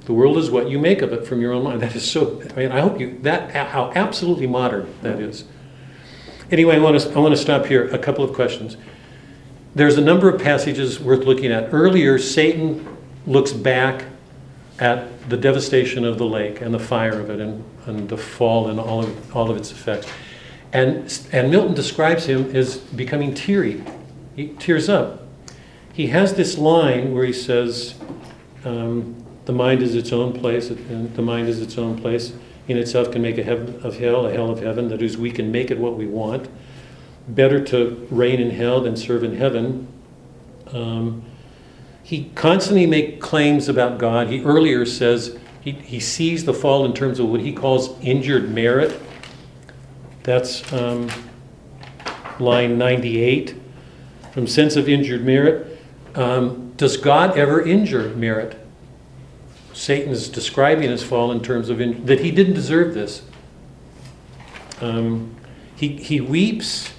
The world is what you make of it from your own mind. That is so, I mean, I hope you, that, how absolutely modern that is. Anyway, I want to, I want to stop here. A couple of questions. There's a number of passages worth looking at. Earlier, Satan looks back at the devastation of the lake and the fire of it and, and the fall and all of, all of its effects. And, and Milton describes him as becoming teary. He tears up. He has this line where he says, um, The mind is its own place, and the mind is its own place. In itself can make a heaven of hell, a hell of heaven. That is, we can make it what we want. Better to reign in hell than serve in heaven. Um, he constantly makes claims about God. He earlier says he, he sees the fall in terms of what he calls injured merit. That's um, line 98. From sense of injured merit. Um, does God ever injure merit? Satan is describing his fall in terms of in, that he didn't deserve this. Um, he, he weeps.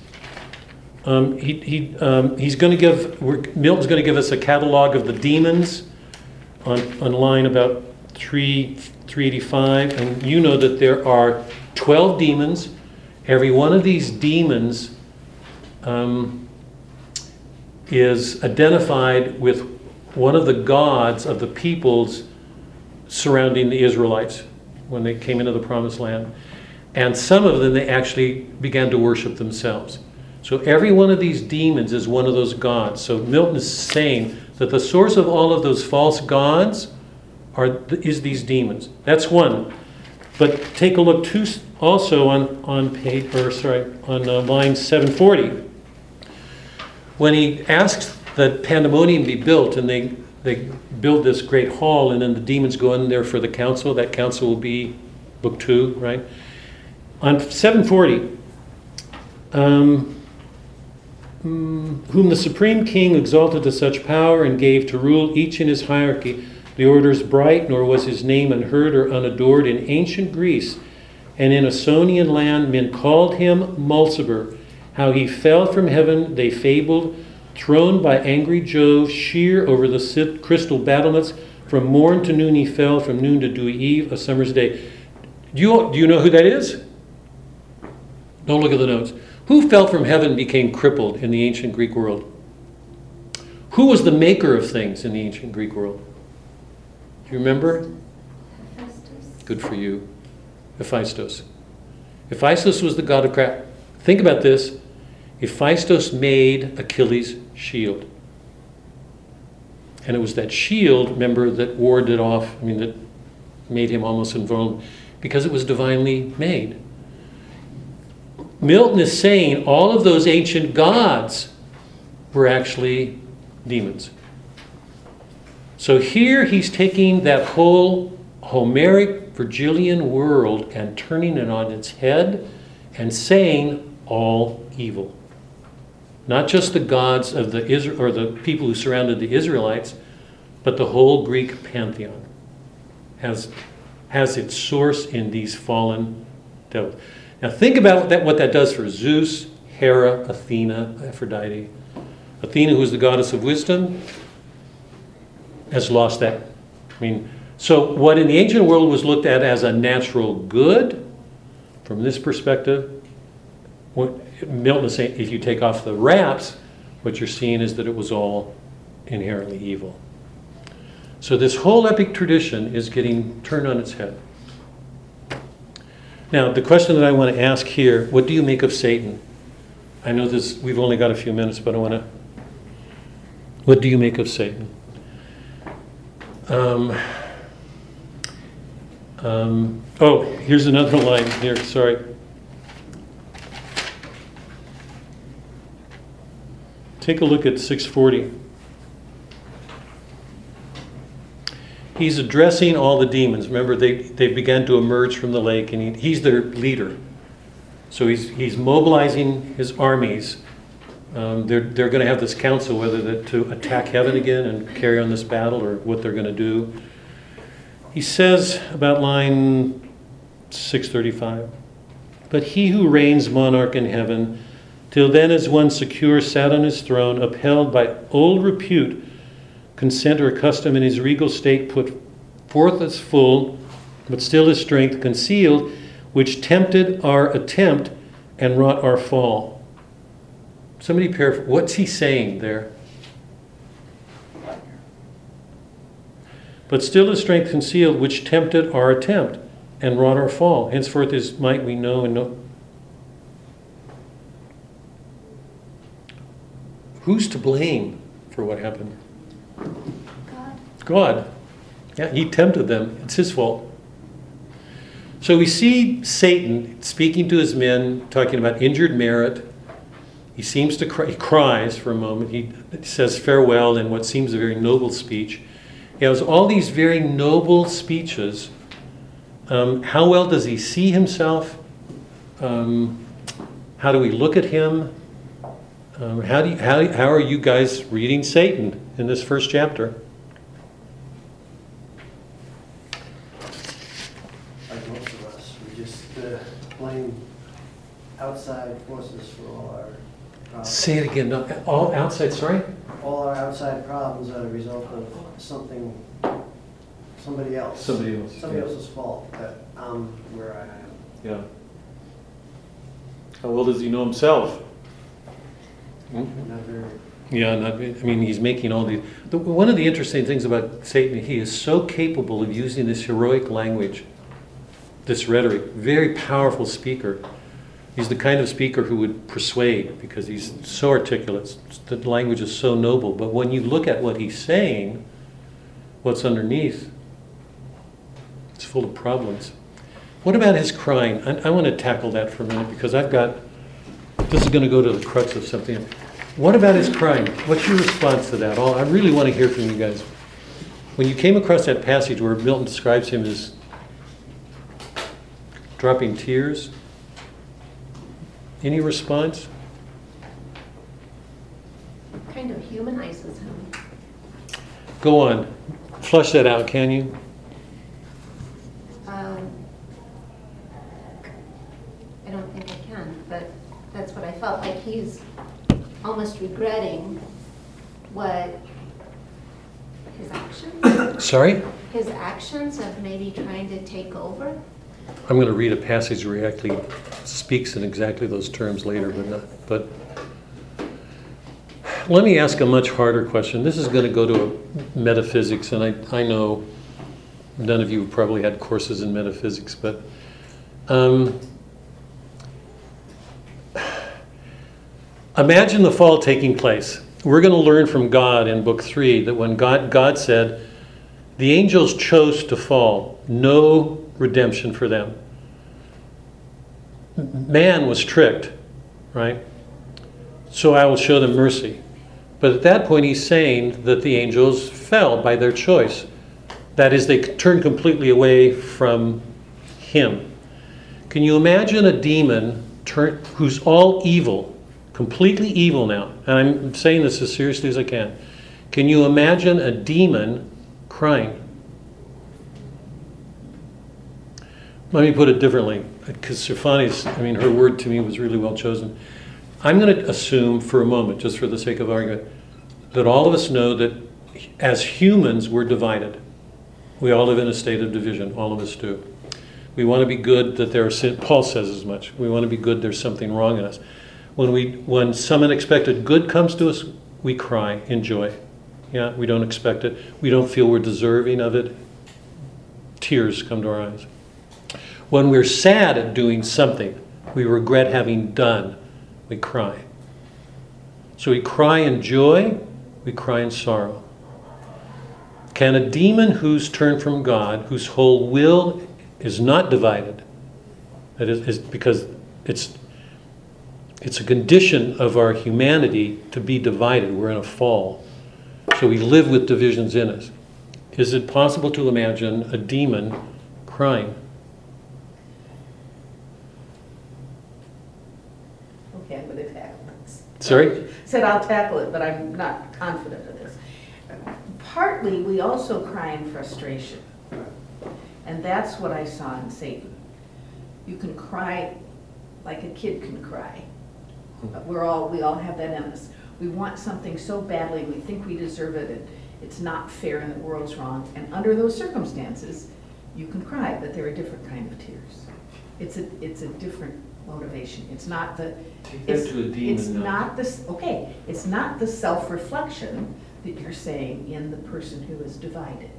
Um, he, he, um, he's going to give, Milton's going to give us a catalog of the demons on, on line about 3, 385. And you know that there are 12 demons. Every one of these demons um, is identified with one of the gods of the peoples surrounding the Israelites when they came into the promised land. And some of them they actually began to worship themselves. So every one of these demons is one of those gods. So Milton is saying that the source of all of those false gods are is these demons. That's one. But take a look too, also on on page or sorry on uh, line 740 when he asks that pandemonium be built and they they build this great hall and then the demons go in there for the council. That council will be book two right? On 740 um, mm, whom the supreme king exalted to such power and gave to rule each in his hierarchy the orders bright nor was his name unheard or unadored in ancient greece and in Ausonian land. Men called him mulciber. How he fell from heaven they fabled thrown by angry jove sheer over the crystal battlements from morn to noon he fell from noon to dewy eve a summer's day. Do you, do you know who that is? Don't look at the notes. Who fell from heaven became crippled in the ancient greek world? Who was the maker of things in the ancient greek world? Do you remember? Hephaestus. good for you. Hephaestus. Hephaestus was the god of crap. think about this. Hephaestus made Achilles' shield. And it was that shield, remember, that warded off, I mean, that made him almost invulnerable, because it was divinely made. Milton is saying all of those ancient gods were actually demons. So here he's taking that whole Homeric Virgilian world and turning it on its head and saying all evil not just the gods of the Israel or the people who surrounded the Israelites, but the whole Greek pantheon has has its source in these fallen devils. Now think about that, what that does for Zeus, Hera, Athena, Aphrodite. Athena, who is the goddess of wisdom, has lost that. I mean, so what in the ancient world was looked at as a natural good, from this perspective, Milton is saying, if you take off the wraps, what you're seeing is that it was all inherently evil. So this whole epic tradition is getting turned on its head. Now, the question that I want to ask here, what do you make of Satan? I know this we've only got a few minutes, but I want to What do you make of Satan? Um, um, oh, here's another line here, sorry. Take a look at 640. He's addressing all the demons. Remember, they, they began to emerge from the lake, and he, he's their leader. So he's, he's mobilizing his armies. Um, they're they're going to have this council whether to attack heaven again and carry on this battle or what they're going to do. He says about line 635 But he who reigns monarch in heaven, till then as one secure sat on his throne, upheld by old repute, consent or custom in his regal state put forth as full, but still his strength concealed, which tempted our attempt and wrought our fall. Somebody paraphrase, what's he saying there? But still his strength concealed, which tempted our attempt and wrought our fall. Henceforth his might we know and know. Who's to blame for what happened? God. God. Yeah, he tempted them. It's his fault. So we see Satan speaking to his men, talking about injured merit. He seems to cry, he cries for a moment. He says farewell in what seems a very noble speech. He has all these very noble speeches. Um, how well does he see himself? Um, how do we look at him? Um, how, do you, how, how are you guys reading Satan in this first chapter? like most of us, we just uh, blame outside forces for all our problems. Say it again. No, all outside. Sorry. All our outside problems are a result of something, somebody else. Somebody else. Somebody else's fault that I'm where I am. Yeah. How well does he know himself? Not very, Yeah, not, I mean, he's making all these. The, one of the interesting things about Satan, he is so capable of using this heroic language, this rhetoric. Very powerful speaker. He's the kind of speaker who would persuade because he's so articulate. The language is so noble. But when you look at what he's saying, what's underneath, it's full of problems. What about his crying? I, I want to tackle that for a minute because I've got. This is going to go to the crux of something. What about his crying? What's your response to that? All I really want to hear from you guys. When you came across that passage where Milton describes him as dropping tears, any response? Kind of humanizes him. Go on, flush that out, can you? Um, I don't think I can, but that's what I felt like he's almost regretting what his actions, Sorry, his actions of maybe trying to take over. I'm going to read a passage where he actually speaks in exactly those terms later, but not, but let me ask a much harder question. This is going to go to metaphysics, and I, I know none of you have probably had courses in metaphysics, but um, imagine the fall taking place. We're going to learn from God in book three that when God, God said, the angels chose to fall, no redemption for them. Man was tricked, right? So I will show them mercy. But at that point, he's saying that the angels fell by their choice. That is, they turned completely away from him. Can you imagine a demon turn, who's all evil, completely evil now? And I'm saying this as seriously as I can. Can you imagine a demon crying? let me put it differently, because Stefani's, I mean, her word to me was really well chosen. I'm going to assume for a moment, just for the sake of argument, that all of us know that as humans, we're divided. We all live in a state of division, all of us do. We want to be good, that there are sin, Paul says as much. We want to be good, there's something wrong in us. When, we, when some unexpected good comes to us, we cry in joy. Yeah, we don't expect it. We don't feel we're deserving of it. Tears come to our eyes. When we're sad at doing something we regret having done, we cry. So we cry in joy, we cry in sorrow. Can a demon who's turned from God, whose whole will is not divided, that is, is because it's it's a condition of our humanity to be divided. We're in a fall. So we live with divisions in us. Is it possible to imagine a demon crying? Okay, I'm gonna tackle this. Sorry? Said I'll tackle it, but I'm not confident of this. Partly, we also cry in frustration. And that's what I saw in Satan. You can cry like a kid can cry. We're all, we all have that in us. We want something so badly, we think we deserve it, and it's not fair and the world's wrong. And under those circumstances, you can cry, but they're a different kind of tears. It's a, it's a different motivation. It's not the, Take that it's, to a demon it's not this, okay, it's not the self-reflection that you're saying in the person who is divided.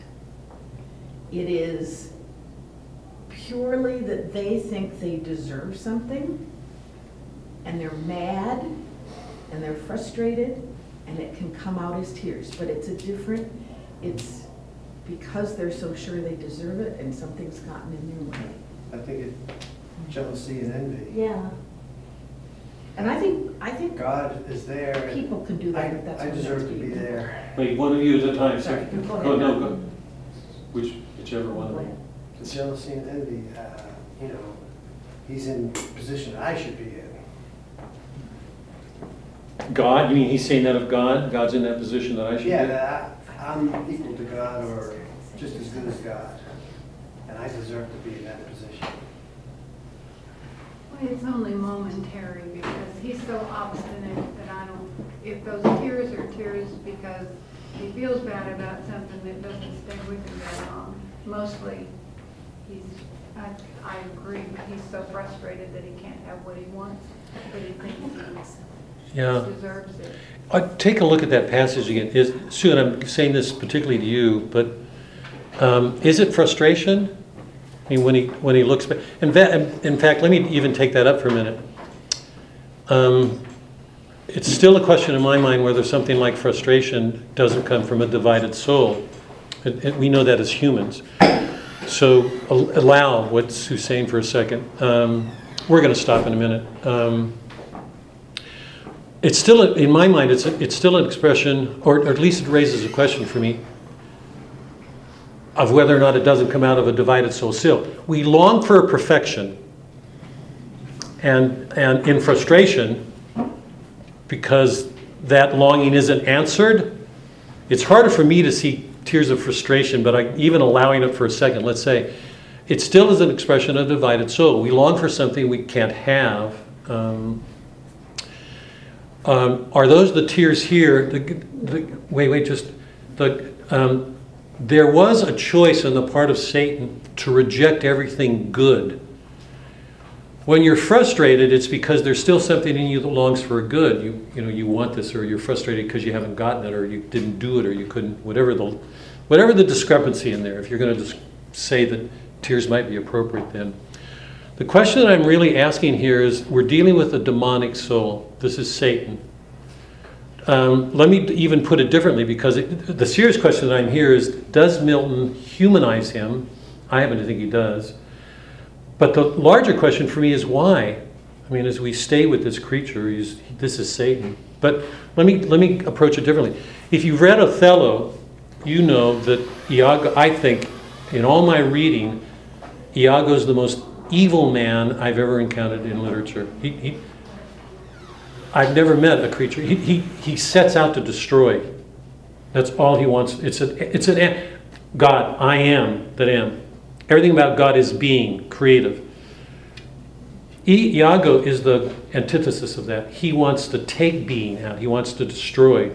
It is purely that they think they deserve something, and they're mad, and they're frustrated, and it can come out as tears, but it's a different, it's because they're so sure they deserve it, and something's gotten in their way. I think it, jealousy and envy. Yeah. And I think, I think God is there. and people can do that, if that's I, I what deserve makes to be people- there. Wait, one of you at a time. Sorry, sir. go ahead. Oh, no, go. Which, whichever one. Go ahead. Jealousy and envy, uh, you know, he's in position I should be in. God, you mean he's saying that of God? God's in that position that I should be? Yeah, that I- I'm equal to God or just as good as God. And I deserve to be in that position. Well, It's only momentary because he's so obstinate that I don't, if those tears are tears because he feels bad about something that doesn't stay with him that long. Mostly, he's, I, I agree, he's so frustrated that he can't have what he wants, but he thinks Yeah. deserves it. Uh, Take a look at that passage again. Is, Sue, and I'm saying this particularly to you, but um, is it frustration? I mean, when he, when he looks back, in fact, in fact, let me even take that up for a minute. Um, It's still a question in my mind whether something like frustration doesn't come from a divided soul. It- it- We know that as humans. So al- allow what Sue's saying for a second. Um, We're going to stop in a minute. It's still, in my mind, it's, it's still an expression, or at least it raises a question for me, of whether or not it doesn't come out of a divided soul still. We long for a perfection, and, and in frustration, because that longing isn't answered, it's harder for me to see tears of frustration, but I, even allowing it for a second, let's say, it still is an expression of a divided soul. We long for something we can't have. Um, um, are those the tears here? The, the, wait, wait, just the. Um, there was a choice on the part of Satan to reject everything good. When you're frustrated, it's because there's still something in you that longs for good. You, you know, you want this, or you're frustrated because you haven't gotten it, or you didn't do it, or you couldn't. Whatever the, whatever the discrepancy in there. If you're going to just say that tears might be appropriate, then the question that I'm really asking here is: We're dealing with a demonic soul. This is Satan. Um, let me even put it differently, because it, the serious question that I'm here is: Does Milton humanize him? I happen to think he does. But the larger question for me is why? I mean, as we stay with this creature, this is Satan. But let me, let me approach it differently. If you've read Othello, you know that Iago, I think, in all my reading, Iago's the most evil man I've ever encountered in literature. He, he, I've never met a creature. He, he, he sets out to destroy. That's all he wants. It's, a, it's an God, I am that am. Everything about God is being, creative. Iago is the antithesis of that. He wants to take being out, he wants to destroy.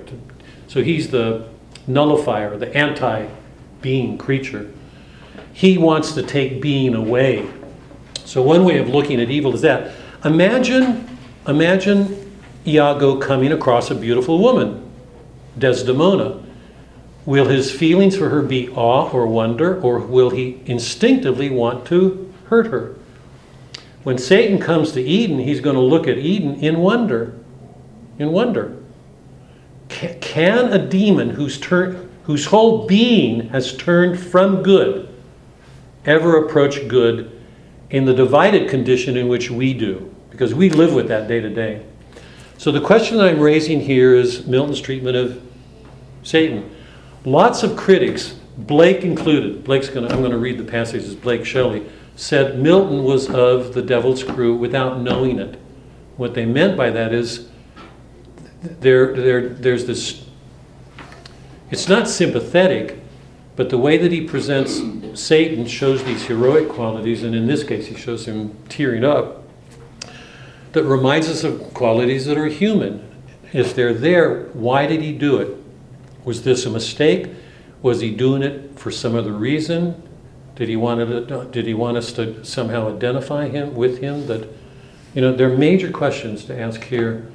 So he's the nullifier, the anti being creature. He wants to take being away. So one way of looking at evil is that. Imagine, imagine Iago coming across a beautiful woman, Desdemona. Will his feelings for her be awe or wonder, or will he instinctively want to hurt her? When Satan comes to Eden, he's going to look at Eden in wonder. In wonder. Can a demon whose, turn, whose whole being has turned from good ever approach good in the divided condition in which we do? Because we live with that day to day. So the question that I'm raising here is Milton's treatment of Satan. Lots of critics, Blake included, Blake's gonna, I'm gonna read the passages, Blake Shelley, said Milton was of the devil's crew without knowing it. What they meant by that is there, there, there's this, it's not sympathetic, but the way that he presents Satan shows these heroic qualities, and in this case, he shows him tearing up, that reminds us of qualities that are human. If they're there, why did he do it? Was this a mistake? Was he doing it for some other reason? Did he want to, did he want us to somehow identify him with him? That you know, there are major questions to ask here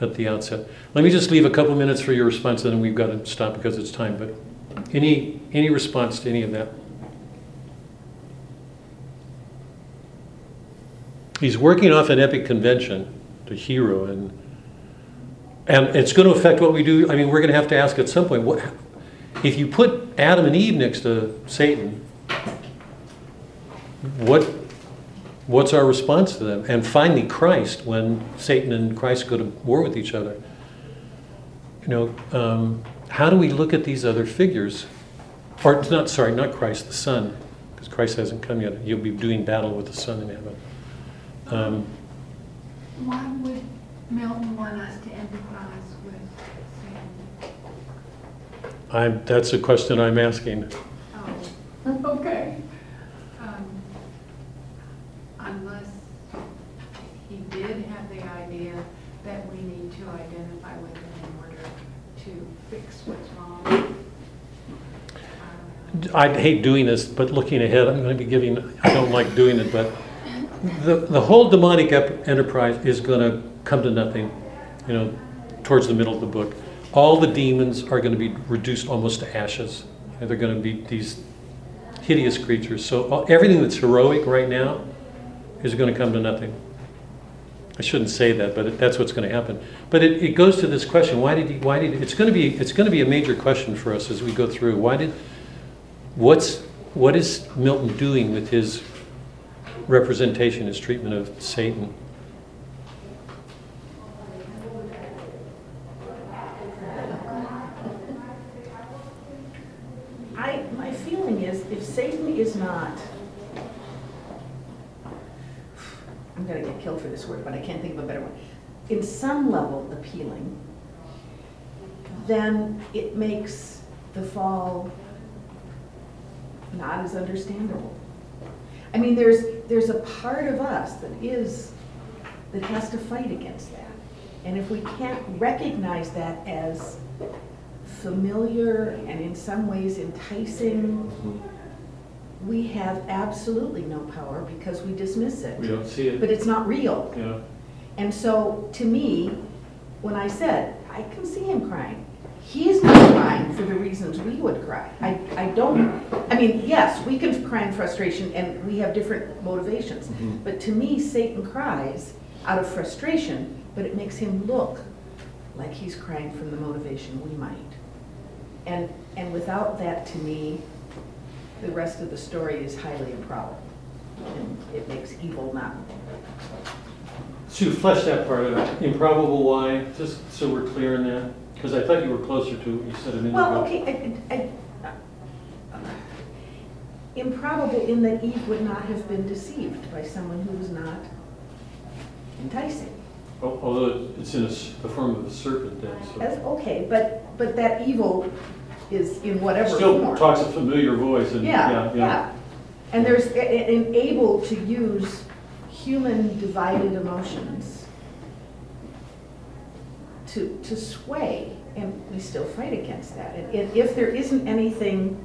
at the outset. Let me just leave a couple minutes for your response, and then we've got to stop because it's time. But any any response to any of that? He's working off an epic convention, the hero, and and it's going to affect what we do. I mean, we're going to have to ask at some point, what if you put Adam and Eve next to Satan? What what's our response to them? And finally, Christ, when Satan and Christ go to war with each other. You know, um, how do we look at these other figures? Or not, sorry, not Christ, the Son, because Christ hasn't come yet. You'll be doing battle with the Son in heaven. Um, Why would Milton want us to empathize with Satan? I'm, that's a question I'm asking. Oh, okay. Um, Unless he did have the idea that we need to identify with him in order to fix what's wrong. I hate doing this, but looking ahead, I'm going to be giving, I don't like doing it, but the, the whole demonic ep- enterprise is going to come to nothing, you know, towards the middle of the book. All the demons are going to be reduced almost to ashes. And they're going to be these hideous creatures. So all- everything that's heroic right now is going to come to nothing. I shouldn't say that, but it, that's what's going to happen. But it, it goes to this question: Why did he? Why did it's going to be? It's going to be a major question for us as we go through. Why did? What's what is Milton doing with his representation, his treatment of Satan? I, my feeling is if Satan is not, I'm gonna get killed for this word, but I can't think of a better one, in some level appealing, then it makes the fall not as understandable. I mean, there's, there's a part of us that is, that has to fight against that. And if we can't recognize that as familiar and in some ways enticing, mm-hmm. we have absolutely no power because we dismiss it. We don't see it. But it's not real. Yeah. And so, to me, when I said, I can see him crying, he's not for the reasons we would cry. I, I don't, I mean, yes, we can cry in frustration and we have different motivations. Mm-hmm. But to me, Satan cries out of frustration, but it makes him look like he's crying from the motivation we might. And, and without that, to me, the rest of the story is highly improbable. And it makes evil not To flesh that part out, improbable why, just so we're clear in that, because I thought you were closer to what you said a minute ago. Well, okay, I, I, improbable in that Eve would not have been deceived by someone who was not enticing. Al- Although it's in a s- the form of a serpent then, That's so. okay, but, but that evil is in whatever Still form. talks a familiar voice and, Yeah, yeah, yeah. yeah. And there's, a- a- and able to use human divided emotions to, to sway, and we still fight against that. And if, if there isn't anything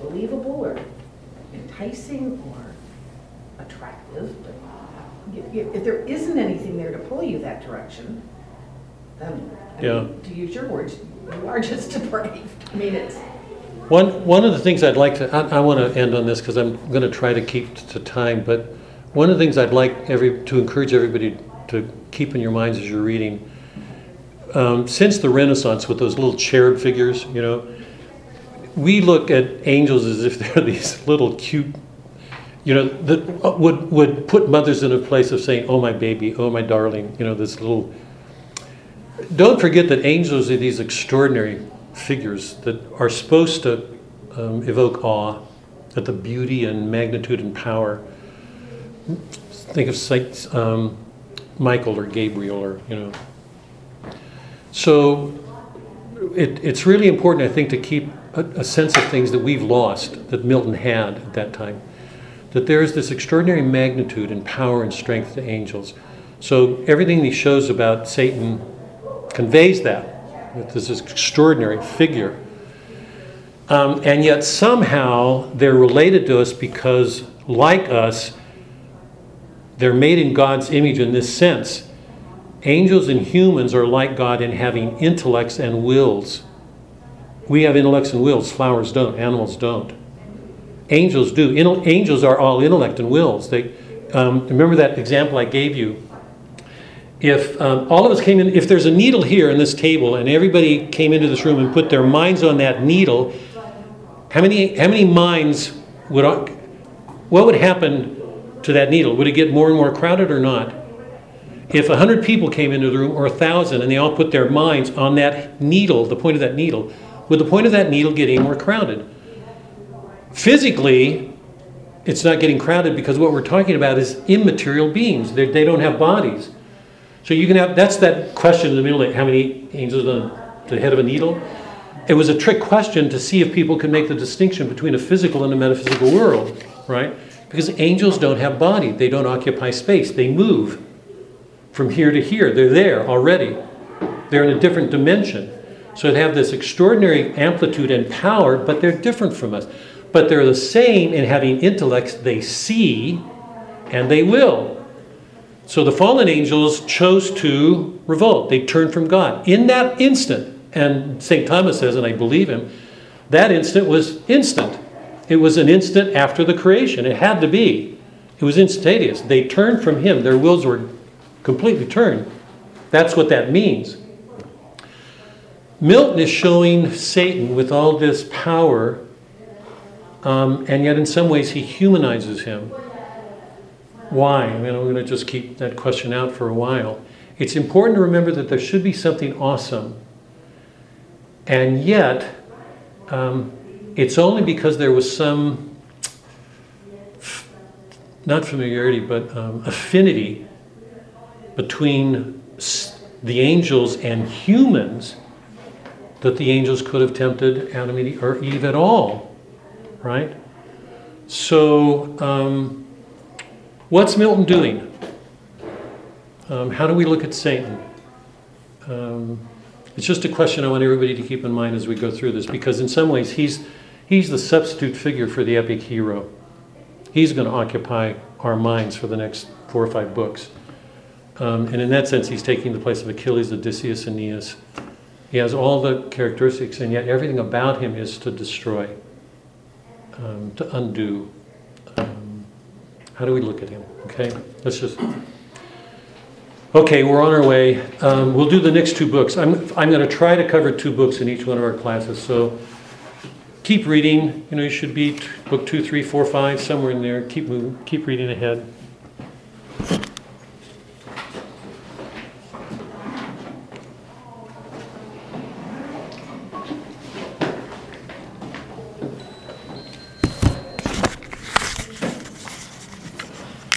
believable or enticing or attractive, but if, if- if there isn't anything there to pull you that direction, then, I Yeah. mean, to use your words, you are just depraved. I mean, it's, One, one of the things I'd like to, I, I want to end on this because I'm going to try to keep to time, but one of the things I'd like every, to encourage everybody to keep in your minds as you're reading, um, since the Renaissance with those little cherub figures, you know, we look at angels as if they're these little cute, you know, that would, would put mothers in a place of saying, oh my baby, oh my darling, you know, this little. Don't forget that angels are these extraordinary figures that are supposed to um, evoke awe at the beauty and magnitude and power. Think of um, Michael or Gabriel or, you know. So it, it's really important, I think, to keep a, a sense of things that we've lost, that Milton had at that time. That there is this extraordinary magnitude and power and strength to angels. So everything he shows about Satan conveys that, that this is extraordinary figure. Um, and yet somehow they're related to us because, like us, they're made in God's image in this sense. Angels and humans are like God in having intellects and wills. We have intellects and wills, flowers don't, animals don't. Angels do. Intel- angels are all intellect and wills. They, um, remember that example I gave you? If um, all of us came in, if there's a needle here in this table and everybody came into this room and put their minds on that needle, how many, how many minds would, what would happen to that needle? Would it get more and more crowded or not? If 100 people came into the room, or 1,000, and they all put their minds on that needle, the point of that needle, would the point of that needle get any more crowded? Physically, it's not getting crowded because what we're talking about is immaterial beings. They're, they don't have bodies. So you can have, that's that question in the middle, like how many angels on the head of a needle? It was a trick question to see if people could make the distinction between a physical and a metaphysical world, right? Because angels don't have body, they don't occupy space, they move from here to here. They're there already. They're in a different dimension. So they have this extraordinary amplitude and power, but they're different from us. But they're the same in having intellects they see and they will. So the fallen angels chose to revolt. They turned from God. In that instant, and St. Thomas says, and I believe him, that instant was instant. It was an instant after the creation. It had to be. It was instantaneous. They turned from him. Their wills were completely turned. That's what that means. Milton is showing Satan with all this power, um, and yet in some ways he humanizes him. Why? I mean, I'm going to just keep that question out for a while. It's important to remember that there should be something awesome, and yet um, it's only because there was some, not familiarity, but um, affinity between the angels and humans that the angels could have tempted Adam or Eve at all, right? So, um, what's Milton doing? Um, how do we look at Satan? Um, it's just a question I want everybody to keep in mind as we go through this, because in some ways he's he's the substitute figure for the epic hero. He's going to occupy our minds for the next four or five books. Um, and in that sense, he's taking the place of Achilles, Odysseus, Aeneas. He has all the characteristics, and yet everything about him is to destroy, um, to undo. Um, how do we look at him? Okay, let's just. Okay, we're on our way. Um, we'll do the next two books. I'm, I'm going to try to cover two books in each one of our classes. So keep reading. You know, you should be t- book two, three, four, five, somewhere in there. Keep moving. Keep reading ahead.